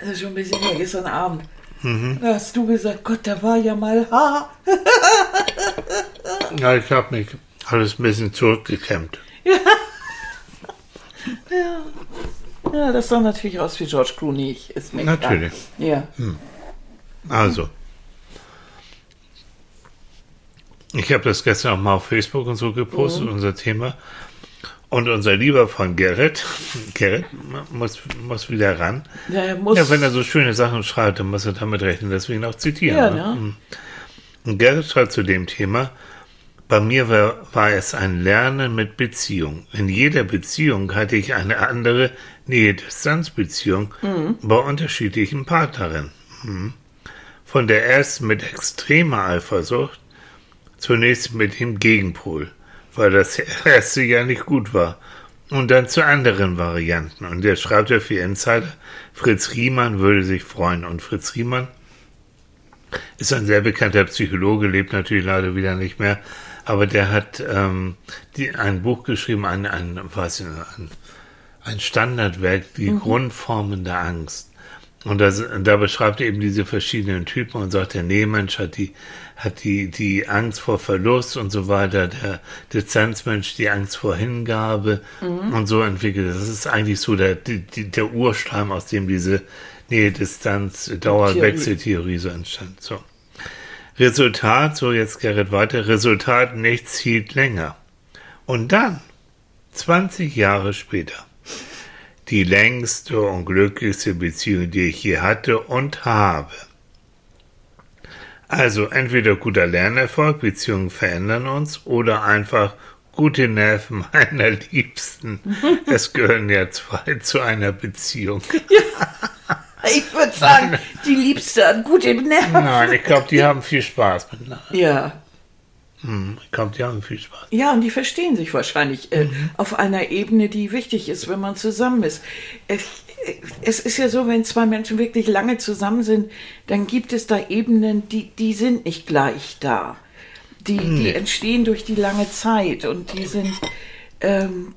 Das ist schon ein bisschen her, gestern Abend. Da hast du gesagt, Gott, da war ja mal Haar.
ja, ich habe mich alles ein bisschen zurückgekämmt.
Ja, das sah natürlich aus wie George Clooney. Ich- Ist mir klar.
Natürlich.
Ja.
Also. Ich habe das gestern auch mal auf Facebook und so gepostet, unser Thema. Und unser lieber Freund Gerrit, Gerrit muss, muss wieder ran.
Ja, er muss.
Ja, wenn er so schöne Sachen schreibt, dann muss er damit rechnen, dass wir ihn auch zitieren.
Ja,
ne?
ne?
Mhm. Und Gerrit schreibt zu dem Thema, bei mir war, war es ein Lernen mit Beziehung. In jeder Beziehung hatte ich eine andere Nähe-Distanz-Beziehung bei unterschiedlichen Partnerinnen. Mhm. Von der ersten mit extremer Eifersucht, zunächst mit dem Gegenpol, weil das erste ja nicht gut war. Und dann zu anderen Varianten. Und der schreibt ja für Insider, Fritz Riemann würde sich freuen. Und Fritz Riemann ist ein sehr bekannter Psychologe, lebt natürlich leider wieder nicht mehr, aber der hat ähm, die, ein Buch geschrieben, ein, ein, was, ein, ein Standardwerk, die Grundformen der Angst. Und das, da beschreibt er eben diese verschiedenen Typen und sagt, der Nähmensch hat die, hat die, die Angst vor Verlust und so weiter, der Distanzmensch die Angst vor Hingabe und so entwickelt. Das ist eigentlich so der, die, die, der Urstein, aus dem diese Nähe-Distanz, Dauerwechseltheorie so entstand. So. Resultat, so jetzt Gerrit weiter, Resultat, nichts hielt länger. Und dann, 20 Jahre später, die längste und glücklichste Beziehung, die ich je hatte und habe. Also entweder guter Lernerfolg, Beziehungen verändern uns, oder einfach gute Nerven meiner Liebsten. Es gehören ja zwei zu einer Beziehung.
Ich würde sagen, die Liebste an gute Nerven.
Nein, ich glaube, die haben viel Spaß miteinander.
Ja.
Hm, die haben viel Spaß.
Ja, und die verstehen sich wahrscheinlich äh, auf einer Ebene, die wichtig ist, wenn man zusammen ist. Es, es ist ja so, wenn zwei Menschen wirklich lange zusammen sind, dann gibt es da Ebenen, die, die sind nicht gleich da. Die, die entstehen durch die lange Zeit und die sind, ähm,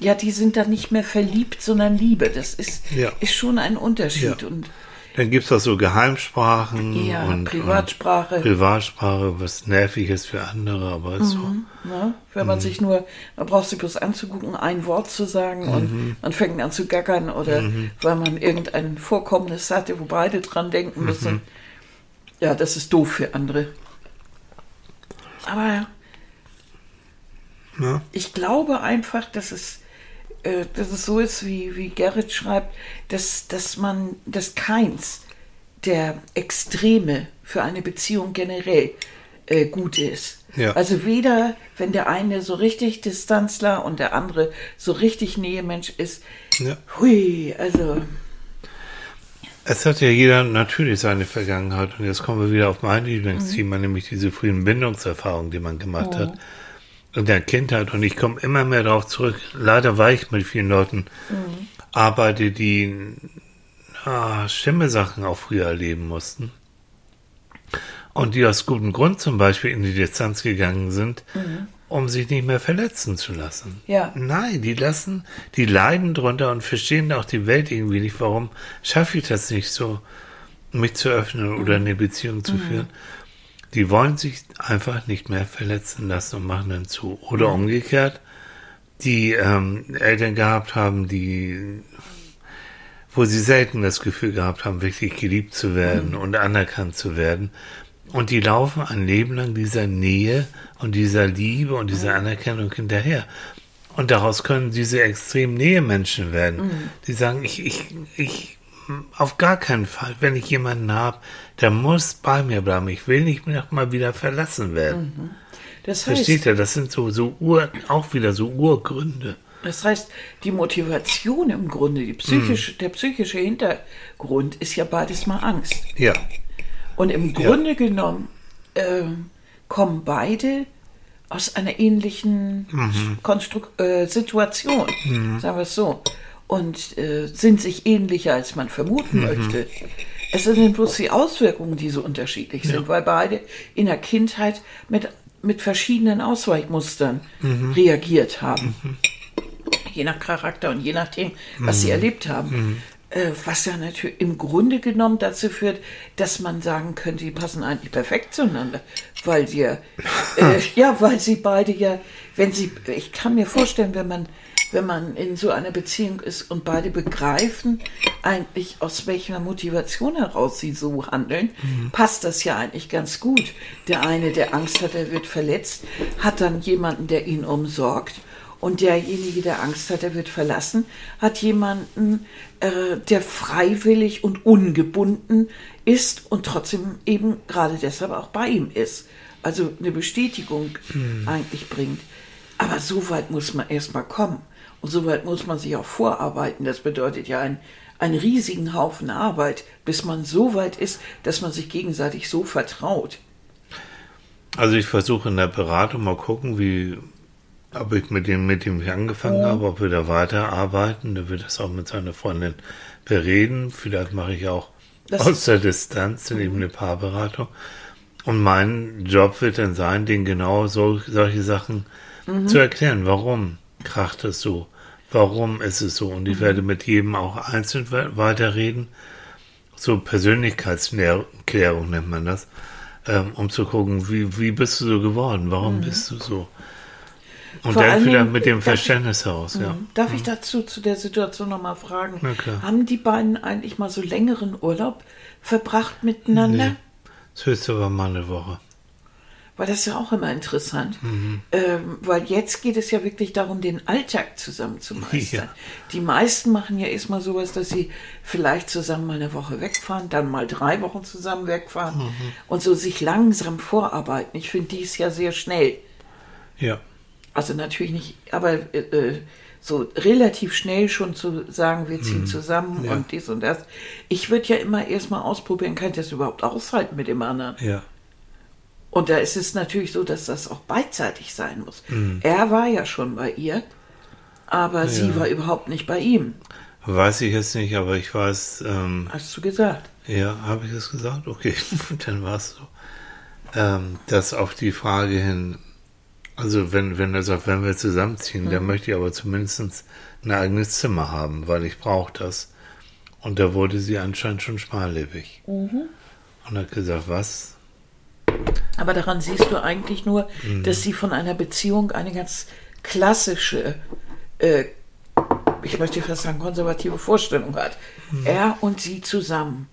ja, die sind dann nicht mehr verliebt, sondern Liebe. Das ist,
Ja.
ist schon ein Unterschied.
Ja.
Und
Dann gibt es auch so Geheimsprachen
Ja,
und
Privatsprache.
Und Privatsprache, was nervig ist für andere, aber ist so.
Ne? Wenn
Mhm.
man sich nur, man braucht sich bloß anzugucken, ein Wort zu sagen
Mhm.
und man fängt an zu gackern oder weil man irgendein Vorkommnis hatte, wo beide dran denken müssen.
Mhm.
Ja, das ist doof für andere. Aber
Ja.
ich glaube einfach, dass es, äh, dass es so ist, wie, wie Gerrit schreibt, dass, dass man, dass keins der Extreme für eine Beziehung generell äh, gut ist.
Ja.
Also weder, wenn der eine so richtig Distanzler und der andere so richtig Nähemensch ist,
Ja.
hui, also
Es hat ja jeder natürlich seine Vergangenheit und jetzt kommen wir wieder auf mein Lieblingsthema, nämlich diese frühen Bindungserfahrungen, die man gemacht hat in der Kindheit und ich komme immer mehr darauf zurück. Leider war ich mit vielen Leuten arbeite, die ah, schlimme Sachen auch früher erleben mussten und die aus gutem Grund zum Beispiel in die Distanz gegangen sind, um sich nicht mehr verletzen zu lassen.
Ja.
Nein, die lassen, die leiden drunter und verstehen auch die Welt irgendwie nicht. Warum schaffe ich das nicht so, mich zu öffnen oder eine Beziehung zu führen? Die wollen sich einfach nicht mehr verletzen lassen und machen dann zu. Oder umgekehrt, die ähm, Eltern gehabt haben, die, wo sie selten das Gefühl gehabt haben, wirklich geliebt zu werden und anerkannt zu werden. Und die laufen ein Leben lang dieser Nähe und dieser Liebe und dieser Anerkennung hinterher. Und daraus können diese extrem Nähe-Menschen werden, die sagen, ich, ich, ich, auf gar keinen Fall, wenn ich jemanden habe, der muss bei mir bleiben. Ich will nicht noch mal wieder verlassen werden.
Das heißt,
Versteht ihr? Das sind so, so Ur, auch wieder so Urgründe.
Das heißt, die Motivation im Grunde, die psychische,
Hm.
der psychische Hintergrund ist ja beides mal Angst.
Ja,
Und im Grunde genommen ähm, kommen beide aus einer ähnlichen
Mhm.
Konstru- äh, Situation, sagen wir es so, und äh, sind sich ähnlicher, als man
Mhm.
vermuten möchte. Es sind bloß die Auswirkungen, die so unterschiedlich sind, weil beide in der Kindheit mit, mit verschiedenen Ausweichmustern
Mhm.
reagiert haben. Je nach Charakter und je nachdem, was
Mhm.
sie erlebt haben. Äh, was ja natürlich im Grunde genommen dazu führt, dass man sagen könnte, die passen eigentlich perfekt zueinander. Weil wir, äh, ja, weil sie beide ja, wenn sie, ich kann mir vorstellen, wenn man, wenn man in so einer Beziehung ist und beide begreifen eigentlich, aus welcher Motivation heraus sie so handeln, passt das ja eigentlich ganz gut. Der eine, der Angst hat, er wird verletzt, hat dann jemanden, der ihn umsorgt. Und derjenige, der Angst hat, er wird verlassen, hat jemanden, äh, der freiwillig und ungebunden ist und trotzdem eben gerade deshalb auch bei ihm ist. Also eine Bestätigung eigentlich bringt. Aber so weit muss man erstmal kommen. Und so weit muss man sich auch vorarbeiten. Das bedeutet ja ein, einen riesigen Haufen Arbeit, bis man so weit ist, dass man sich gegenseitig so vertraut.
also ich versuche in der Beratung mal gucken, wie, ob ich mit dem, mit dem ich angefangen habe, ob wir da weiterarbeiten. Da wird das auch mit seiner Freundin bereden. Vielleicht mache ich auch
Das
aus der Distanz dann eben eine Paarberatung. Und mein Job wird dann sein, den genau so, solche Sachen zu erklären. Warum kracht es so? Warum ist es so? Und ich werde mit jedem auch einzeln we- weiterreden. So Persönlichkeitsklärung nennt man das. Ähm, um zu gucken, wie, wie bist du so geworden? Warum bist du so? Und
Vor
dann wieder mit dem
ich-
Verständnis heraus, ja.
Darf ich dazu zu der Situation nochmal fragen? Haben die beiden eigentlich mal so längeren Urlaub verbracht miteinander?
Nee. Das höchste war mal eine Woche.
Weil das ist ja auch immer interessant.
Mhm.
Ähm, weil jetzt geht es ja wirklich darum, den Alltag zusammen zu meistern.
Ja.
Die meisten machen ja erstmal sowas, dass sie vielleicht zusammen mal eine Woche wegfahren, dann mal drei Wochen zusammen wegfahren
Mhm.
und so sich langsam vorarbeiten. Ich finde dies ja sehr schnell.
Ja.
Also natürlich nicht, aber äh, äh, so relativ schnell schon zu sagen, wir ziehen zusammen
Mhm. Ja.
und dies und das. Ich würde ja immer erstmal ausprobieren, kann ich das überhaupt aushalten mit dem anderen?
Ja.
Und da ist es natürlich so, dass das auch beidseitig sein muss.
Mhm.
Er war ja schon bei ihr, aber sie war überhaupt nicht bei ihm,
Weiß ich jetzt nicht, aber ich weiß, ähm,
hast du gesagt.
ja, habe ich das gesagt? Okay, dann war es so. Ähm, dass auf die Frage hin, also wenn, wenn er sagt, wenn wir zusammenziehen, dann möchte ich aber zumindest ein eigenes Zimmer haben, weil ich brauche das. Und da wurde sie anscheinend schon schmallebig. Und hat gesagt, was?
Aber daran siehst du eigentlich nur,
Mhm.
dass sie von einer Beziehung eine ganz klassische, äh, ich möchte fast sagen, konservative Vorstellung hat. Er und sie zusammen.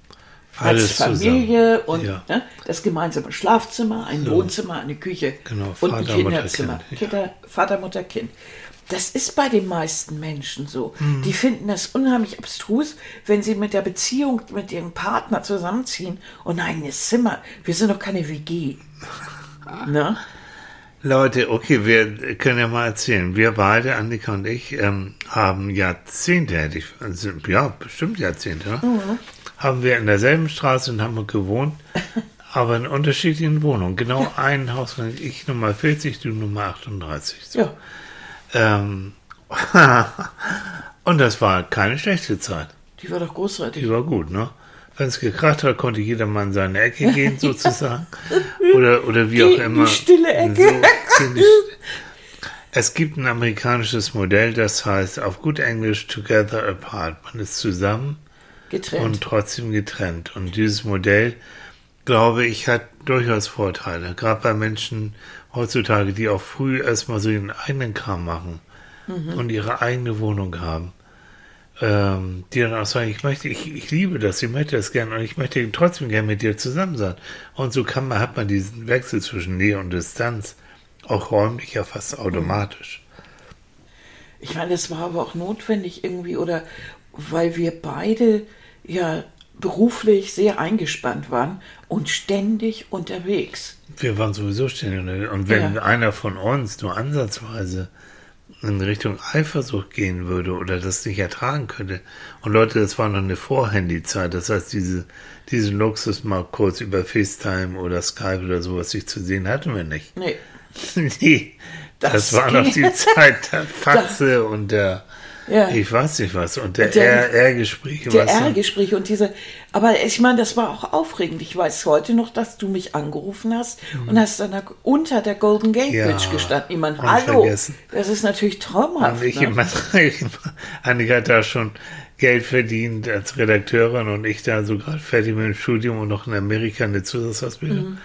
Als
Mhm. Alles
Familie
zusammen.
und
Ja.
ne, das gemeinsame Schlafzimmer, ein Wohnzimmer, eine Küche
Genau,
und ein
Vater, Mutter,
Kinderzimmer.
Kind, ja.
Vater, Mutter, Kind. Das ist bei den meisten Menschen so.
Mhm.
Die finden das unheimlich abstrus, wenn sie mit der Beziehung mit ihrem Partner zusammenziehen und ein eigenes Zimmer. Wir sind doch keine WG. Ne?
Leute, okay, wir können ja mal erzählen. Wir beide, Annika und ich, ähm, haben Jahrzehnte, hätte ich, also, ja, bestimmt Jahrzehnte, ne? haben wir in derselben Straße in Hamburg gewohnt, aber in unterschiedlichen Wohnungen. Genau ein Haus, ich Nummer 40, du Nummer 38. So.
Ja.
Ähm, und das war keine schlechte Zeit.
Die war doch großartig.
Die war gut, ne? Wenn es gekracht hat, konnte jeder mal in seine Ecke gehen, sozusagen. Oder, oder wie
Geh
auch
in die
immer.
stille Ecke.
So, die es gibt ein amerikanisches Modell, das heißt auf gut Englisch Together Apart. Man ist zusammen
Getrennt.
und trotzdem getrennt. Und dieses Modell glaube ich, hat durchaus Vorteile. Gerade bei Menschen heutzutage, die auch früh erstmal so ihren eigenen Kram machen und ihre eigene Wohnung haben. Ähm, die dann auch sagen, ich möchte, ich, ich liebe das, ich möchte das gerne und ich möchte trotzdem gerne mit dir zusammen sein. Und so kann man, hat man diesen Wechsel zwischen Nähe und Distanz auch räumlich ja fast automatisch.
Ich meine, das war aber auch notwendig irgendwie, oder weil wir beide ja beruflich sehr eingespannt waren und ständig unterwegs.
Wir waren sowieso ständig. Und wenn
Ja.
einer von uns nur ansatzweise in Richtung Eifersucht gehen würde oder das nicht ertragen könnte. Und Leute, das war noch eine Vorhandy-Zeit. Das heißt, diese, diesen Luxus mal kurz über FaceTime oder Skype oder sowas sich zu sehen, hatten wir nicht.
Nee,
nee. Das,
Das
war noch die Zeit der Faxe und der,
Ja.
ich weiß nicht was, und der,
Der-
R-Gespräche.
der? R-Gespräch und diese, aber ich meine, das war auch aufregend. Ich weiß heute noch, dass du mich angerufen hast und hast dann da unter der Golden Gate
Mhm. Ja,
Bridge gestanden. Ich meine, hallo, das ist natürlich traumhaft.
Und ich
ne?
immer, Annika hat da schon Geld verdient als Redakteurin und ich da so gerade fertig mit dem Studium und noch in Amerika eine Zusatzausbildung.
Mhm.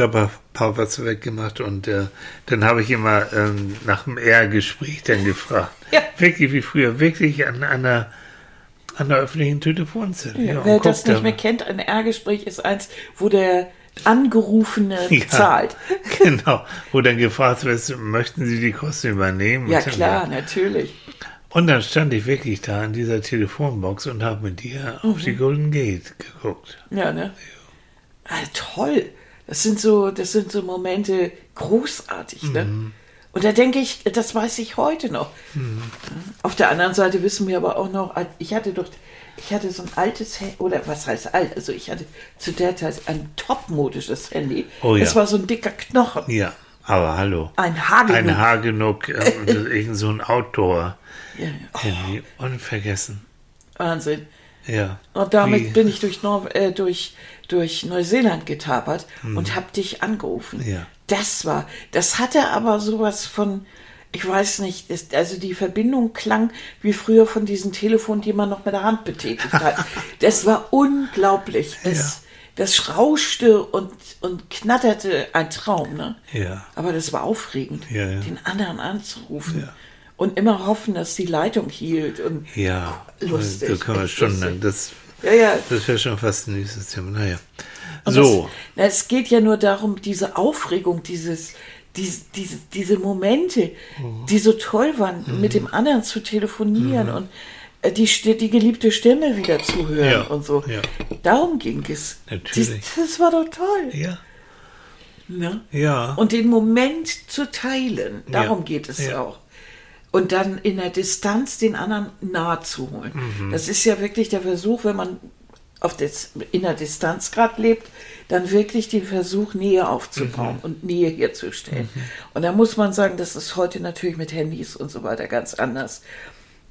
Da ein paar, paar was weggemacht und äh, dann habe ich immer ähm, nach dem R-Gespräch dann gefragt.
Ja.
Wirklich wie früher, wirklich an, einer, an der öffentlichen Telefonzelle.
Ja,
und
wer das
da
nicht mehr kennt, ein R-Gespräch ist eins, wo der Angerufene
Ja.
zahlt.
Genau, wo dann gefragt wird, möchten Sie die Kosten übernehmen?
Ja,
Und dann-
klar, natürlich.
Und dann stand ich wirklich da in dieser Telefonbox und habe mit dir
Mhm.
auf die Golden Gate geguckt.
Ja, ne? Ah, toll. Das sind so, das sind so Momente großartig, ne?
Mhm.
Und da denke ich, das weiß ich heute noch. Auf der anderen Seite wissen wir aber auch noch, ich hatte doch, ich hatte so ein altes Handy, oder was heißt alt? Also ich hatte zu der Zeit ein topmodisches Handy.
Oh ja.
Es war so ein dicker Knochen.
Ja, aber hallo.
Ein Hagelnuss.
Ein Hagenuk, äh, irgend so ein Outdoor.
Ja,
Handy. Unvergessen.
Wahnsinn.
Ja.
Und damit
Wie-
bin ich durch, Nor äh, durch, durch Neuseeland getapert und hab dich angerufen.
Ja.
Das war, das hatte aber sowas von, ich weiß nicht, ist, also die Verbindung klang wie früher von diesen Telefonen, die man noch mit der Hand betätigt hat. das war unglaublich. Es, Das rauschte und, und knatterte, ein Traum, ne?
Ja.
Aber das war aufregend,
Ja, ja.
den anderen anzurufen.
Ja.
Und immer hoffen, dass die Leitung hielt. Und
Ja.
Lustig,
Da können wir
echt
stundenlang. Das,
ja, ja,
das wäre schon fast ein nächstes Thema. Naja.
Und
So.
Das, na, es geht ja nur darum, diese Aufregung, dieses, diese, diese, diese Momente,
Mhm.
die so toll waren, mit dem anderen zu telefonieren und äh, die, die geliebte Stimme wieder zu hören
Ja,
und so.
ja.
Darum ging es.
Natürlich.
Das, das war doch toll.
Ja.
Ne?
Ja.
Und den Moment zu teilen, darum
Ja,
geht es
ja.
auch. Und dann in der Distanz den anderen nahe zu holen.
Mhm.
Das ist ja wirklich der Versuch, wenn man auf des, in der Distanz gerade lebt, dann wirklich den Versuch, Nähe aufzubauen
Mhm.
und Nähe herzustellen. Und da muss man sagen, das ist heute natürlich mit Handys und so weiter ganz anders.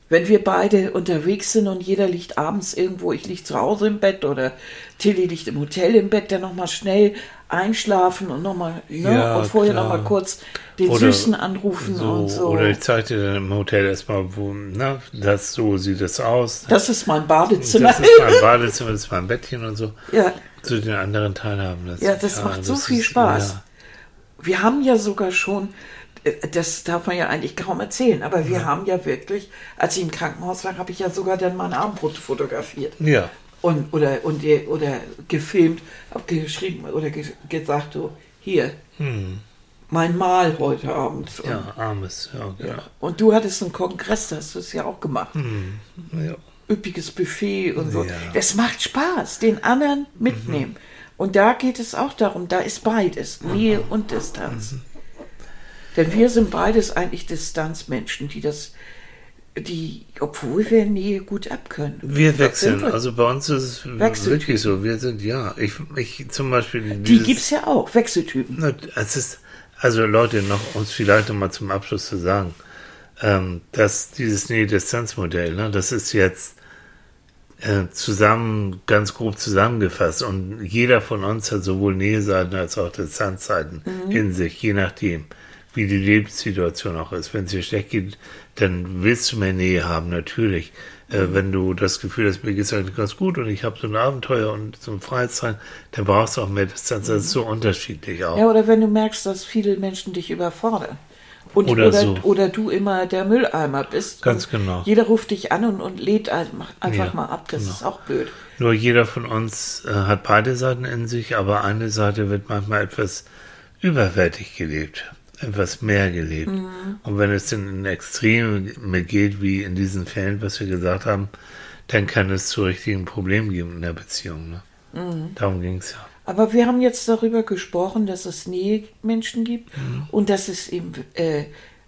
Wenn wir beide unterwegs sind und jeder liegt abends irgendwo, ich liege zu Hause im Bett oder Tilly liegt im Hotel im Bett, dann nochmal schnell einschlafen und nochmal, ne,
Ja,
und vorher nochmal kurz den
Oder
Süßen anrufen
so,
und so.
Oder ich zeige dir dann im Hotel erstmal, wo, na, das, so sieht das aus.
das ist mein Badezimmer.
Das ist mein Badezimmer, das ist mein Bettchen und so.
ja,
Zu den anderen teilhaben. Das,
ja, das macht so
das
viel
ist-
Spaß.
Ja.
Wir haben ja sogar schon, äh, das darf man ja eigentlich kaum erzählen, aber wir haben ja wirklich, als ich im Krankenhaus lag, habe ich ja sogar dann mein Armbrot fotografiert.
ja.
und oder und oder gefilmt, hab geschrieben oder ge gesagt so hier mein Mahl heute Abend. Und,
Hm. Ja, armes. Ja, ja.
ja. und du hattest einen Kongress, da hast du es ja auch gemacht.
ja.
Üppiges Buffet und so.
Ja.
Das macht Spaß, den anderen mitnehmen. Und da geht es auch darum, da ist beides, Nähe und Distanz. Denn wir sind beides eigentlich Distanzmenschen, die das, die, obwohl wir Nähe gut abkönnen.
Wir wechseln.
wir.
Also bei uns ist es
Wechseltypen.
wirklich so. Wir sind, ja, ich, ich zum Beispiel.
Die
dieses-
gibt's ja auch, Wechseltypen.
Es ist, also Leute, noch uns vielleicht noch mal zum Abschluss zu sagen, ähm, dass dieses Nähe-Distanz-Modell, ne, das ist jetzt äh, zusammen, ganz grob zusammengefasst und jeder von uns hat sowohl Näheseiten als auch Distanzseiten in sich, je nachdem. Wie die Lebenssituation auch ist. Wenn es dir schlecht geht, dann willst du mehr Nähe haben, natürlich. Äh, wenn du das Gefühl hast, mir geht es eigentlich ganz gut und ich habe so ein Abenteuer und so ein Freizeit, dann brauchst du auch mehr Distanz. Das ist so unterschiedlich auch.
Ja, oder wenn du merkst, dass viele Menschen dich überfordern. Und,
Oder
oder,
so.
oder du immer der Mülleimer bist.
Ganz genau.
Jeder ruft dich an und, und lädt einfach
Ja,
mal ab. Das
genau.
ist auch blöd.
Nur jeder von uns äh, hat beide Seiten in sich, aber eine Seite wird manchmal etwas überwältig gelebt, etwas mehr gelebt. Und wenn es dann in Extreme geht, wie in diesen Fällen, was wir gesagt haben, dann kann es zu richtigen Problemen geben in der Beziehung. Ne? Darum ging es ja.
Aber wir haben jetzt darüber gesprochen, dass es Nähe-Menschen gibt
Mhm.
und dass es eben äh,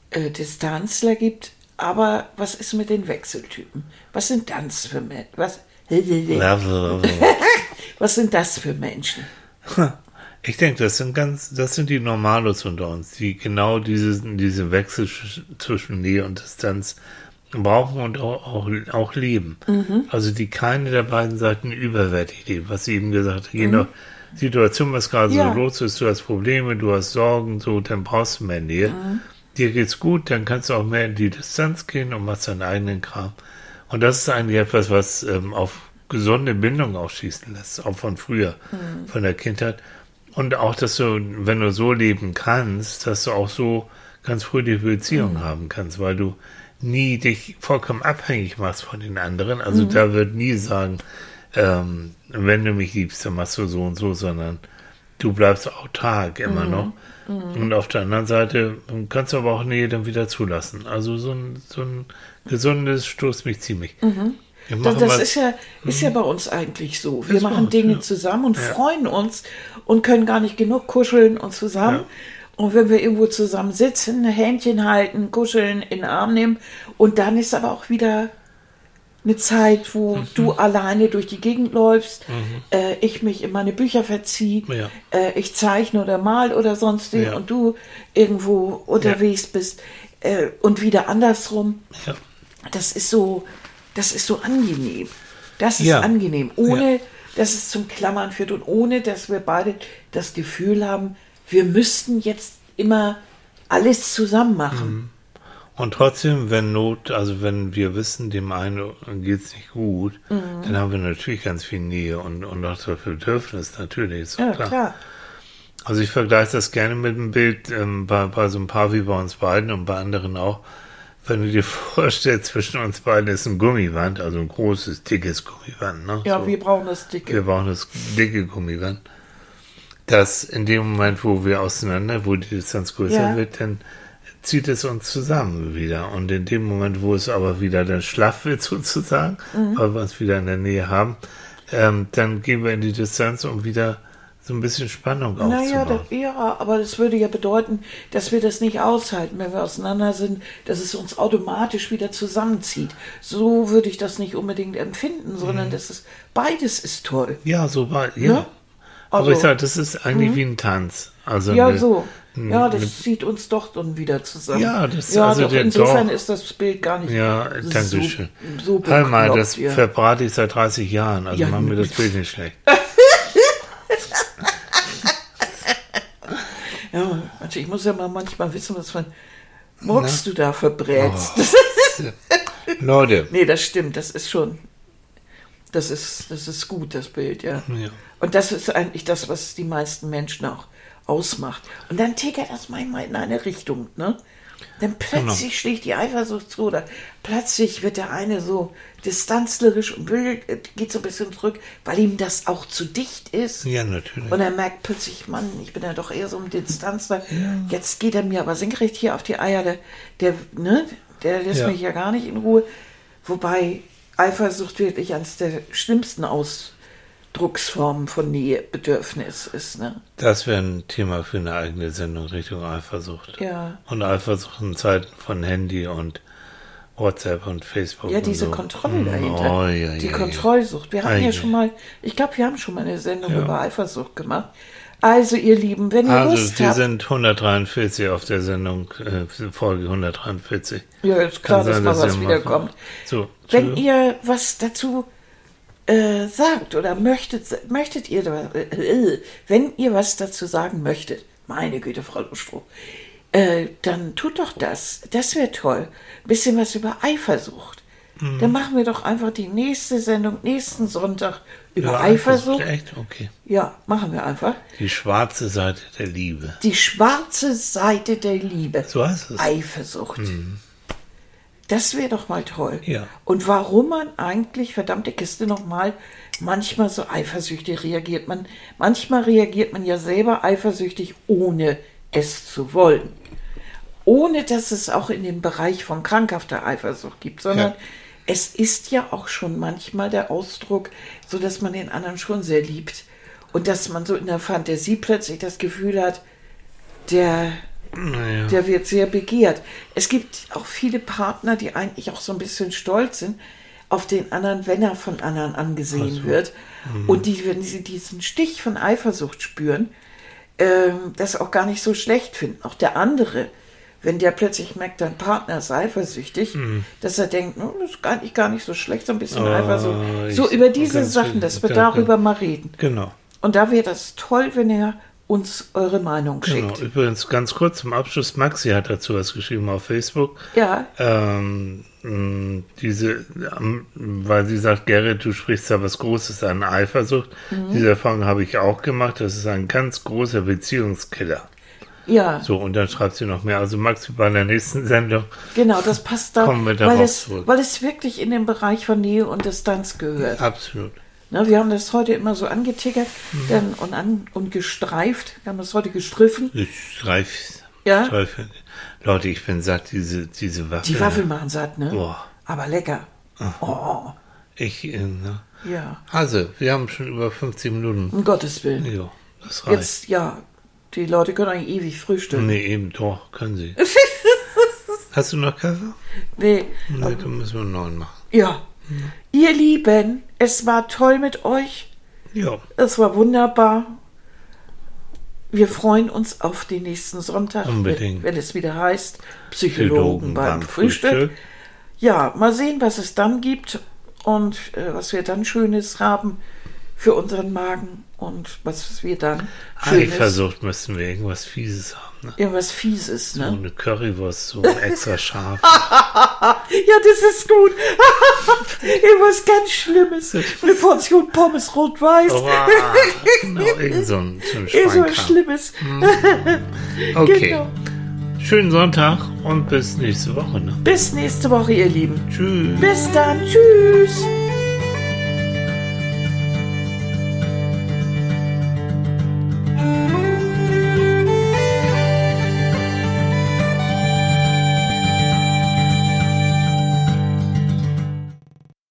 äh, Distanzler gibt. Aber was ist mit den Wechseltypen? Was sind das für Menschen? Was, was sind das für Menschen?
Ich denke, das sind ganz, das sind die Normalos unter uns, die genau diese, diese Wechsel sch- zwischen Nähe und Distanz brauchen und auch, auch, auch leben. Also die keine der beiden Seiten überwältig leben, was sie eben gesagt hat, je nach Situation, was gerade
Ja.
so los ist, du hast Probleme, du hast Sorgen, so, dann brauchst du mehr Nähe. Dir geht's gut, dann kannst du auch mehr in die Distanz gehen und machst deinen eigenen Kram. Und das ist eigentlich etwas, was ähm, auf gesunde Bindung auch schießen lässt, auch von früher, von der Kindheit. Und auch, dass du, wenn du so leben kannst, dass du auch so ganz fröhliche Beziehungen haben kannst, weil du nie dich vollkommen abhängig machst von den anderen. Also da wird nie sagen, ähm, wenn du mich liebst, dann machst du so und so, sondern du bleibst autark immer noch. Und auf der anderen Seite kannst du aber auch Nähe dann wieder zulassen. Also so ein, so ein gesundes stoßt mich ziemlich.
Das, das ist ja, ist ja bei uns eigentlich so. Wir machen
uns,
Dinge
ja.
zusammen und freuen uns und können gar nicht genug kuscheln und zusammen.
Ja.
Und wenn wir irgendwo zusammen sitzen, Händchen halten, kuscheln, in den Arm nehmen und dann ist aber auch wieder eine Zeit, wo
Mhm.
du alleine durch die Gegend läufst, äh, ich mich in meine Bücher verziehe,
Ja.
äh, ich zeichne oder mal oder sonst
Ja.
und du irgendwo unterwegs bist äh, und wieder andersrum
ja.
das ist so, das ist so angenehm. Das ist
Ja.
angenehm, ohne dass es zum Klammern führt und ohne dass wir beide das Gefühl haben, wir müssten jetzt immer alles zusammen machen.
Und trotzdem, wenn Not, also wenn wir wissen, dem einen geht's nicht gut,
Mhm.
dann haben wir natürlich ganz viel Nähe und, und auch das Bedürfnis natürlich, ist
Ja,
klar.
klar.
Also ich vergleiche das gerne mit dem Bild ähm, bei, bei so ein paar wie bei uns beiden und bei anderen auch. Wenn du dir vorstellst, zwischen uns beiden ist ein Gummiband, also ein großes, dickes Gummiband. Ne?
Ja,
so.
wir brauchen das dicke.
Wir brauchen das dicke Gummiband. Dass in dem Moment, wo wir auseinander, wo die Distanz größer
Ja.
wird, dann zieht es uns zusammen wieder. Und in dem Moment, wo es aber wieder dann schlaff wird sozusagen,
Mhm.
weil wir uns wieder in der Nähe haben, ähm, dann gehen wir in die Distanz, um wieder so ein bisschen Spannung
Naja,
aufzubauen.
das, ja, aber das würde ja bedeuten, dass wir das nicht aushalten, wenn wir auseinander sind, dass es uns automatisch wieder zusammenzieht. So würde ich das nicht unbedingt empfinden, sondern
Mhm.
das ist beides ist toll.
ja, so war, ja.
Ja?
aber
Also-
ich sage, das ist eigentlich wie ein Tanz. Also
Ja,
eine-
so. Ja,
eine-
das zieht uns doch dann wieder zusammen.
Ja, das-
ja,
also
doch,
der
insofern
doch-
ist das Bild gar nicht
Ja, danke
so,
schön.
so
Hör mal,
bekloppt,
das
ja.
verbrate ich seit 30 Jahren, also
Ja,
machen wir
ne-
das Bild nicht schlecht.
Ja, also ich muss ja mal manchmal wissen, was ein Murks du da verbrätst.
Oh. Leute,
nee, das stimmt, das ist schon, das ist, das ist gut, das Bild, ja.
Ja.
Und das ist eigentlich das, was die meisten Menschen auch ausmacht. Und dann tickert das manchmal in eine Richtung, ne? Dann plötzlich
Genau.
schlägt die Eifersucht zu oder plötzlich wird der eine so distanzlerisch und will, äh, geht so ein bisschen zurück, weil ihm das auch zu dicht ist.
ja, natürlich.
Und er merkt plötzlich, Mann, ich bin ja doch eher so ein Distanzler. Jetzt geht er mir aber senkrecht hier auf die Eier. Der, der, ne, der lässt
Ja.
mich ja gar nicht in Ruhe. Wobei Eifersucht wirklich eines der schlimmsten Ausdrucksformen von Nähebedürfnis ist. Ne?
Das wäre ein Thema für eine eigene Sendung Richtung Eifersucht.
Ja.
Und Eifersucht in Zeiten von Handy und WhatsApp und Facebook.
Ja, diese
so.
Kontrolle dahinter.
Oh, ja,
die
ja,
Kontrollsucht. Wir hatten ja schon mal, ich glaube, wir haben schon mal eine Sendung über Eifersucht gemacht. Also, ihr Lieben, wenn ihr
Also,
Lust
wir
habt.
sind 143 auf der Sendung, äh, Folge 143.
ja, ist klar,
Kann
dass
sein,
mal
dass
was wiederkommt.
So,
Wenn ihr was dazu äh, sagt oder möchtet, möchtet ihr, da- äh, wenn ihr was dazu sagen möchtet, meine Güte, Frau Lustroh, äh, dann tut doch das. Das wäre toll. Bisschen was über Eifersucht. Dann machen wir doch einfach die nächste Sendung nächsten Sonntag über
Ja,
Eifersucht.
Echt? Okay.
Ja, machen wir einfach.
Die schwarze Seite der Liebe.
Die schwarze Seite der Liebe.
So heißt es.
Eifersucht. Das wäre doch mal toll.
Ja.
Und warum man eigentlich, verdammte Kiste nochmal, manchmal so eifersüchtig reagiert. Man, manchmal reagiert man ja selber eifersüchtig, ohne es zu wollen. Ohne dass es auch in dem Bereich von krankhafter Eifersucht gibt, sondern
Ja.
es ist ja auch schon manchmal der Ausdruck, so dass man den anderen schon sehr liebt. Und dass man so in der Fantasie plötzlich das Gefühl hat, der
Naja.
der wird sehr begehrt. Es gibt auch viele Partner, die eigentlich auch so ein bisschen stolz sind auf den anderen, wenn er von anderen angesehen wird. Und die, wenn sie diesen Stich von Eifersucht spüren, ähm, das auch gar nicht so schlecht finden. Auch der andere, wenn der plötzlich merkt, dein Partner ist eifersüchtig, dass er denkt, "Hm, das ist gar nicht, gar nicht so schlecht, so ein bisschen
Oh,
Eifersucht. So über diese Sachen, dass wir darüber mal reden.
Genau.
Und da wäre das toll, wenn ihr uns eure Meinung
Genau.
schickt.
Übrigens ganz kurz zum Abschluss, Maxi hat dazu was geschrieben auf Facebook.
Ja,
Ähm, diese, ähm, weil sie sagt, Gerrit, du sprichst da was Großes an Eifersucht.
Mhm.
Diese Erfahrung habe ich auch gemacht. Das ist ein ganz großer Beziehungskiller.
Ja.
So, und dann schreibt sie noch mehr. Also Maxi bei der nächsten Sendung.
Genau, das passt da,
Kommen wir
weil,
darauf
es,
zurück.
weil es wirklich in den Bereich von Nähe und Distanz gehört.
Absolut.
Ne, wir haben das heute immer so angetickert
Mhm.
dann, und, an, und gestreift. Wir haben das heute gestriffen.
Ich streif,
Ja?
streife. Leute, ich bin satt, diese, diese Waffe.
Die Waffeln machen satt, ne?
Boah.
Aber lecker. Oh,
Ich, äh, ne?
ja.
Also, wir haben schon über 50 Minuten.
Um Gottes Willen.
Ja, das reicht.
Jetzt, ja, die Leute können eigentlich ewig frühstücken.
Nee, eben doch, können sie. Hast du noch Kaffee?
Nee.
Nee, dann müssen wir einen neuen machen.
Ja. Ihr Lieben, es war toll mit euch.
Ja,
Es war wunderbar. Wir freuen uns auf den nächsten Sonntag,
Unbedingt.
wenn, wenn es wieder heißt Psychologen beim, Frühstück. Ja, mal sehen, was es dann gibt und äh, was wir dann Schönes haben für unseren Magen und was wir dann
Eifersucht müssen wir irgendwas Fieses haben. Ne?
irgendwas Fieses,
So
ne?
eine Currywurst, so extra scharf.
Ja, das ist gut. irgendwas ganz Schlimmes. Eine Portion Pommes rot-weiß.
Genau, irgend so ein, so.
Schlimmes.
Okay,
Genau.
schönen Sonntag und bis nächste Woche. Ne?
Bis nächste Woche, ihr Lieben.
Tschüss.
Bis dann. Tschüss.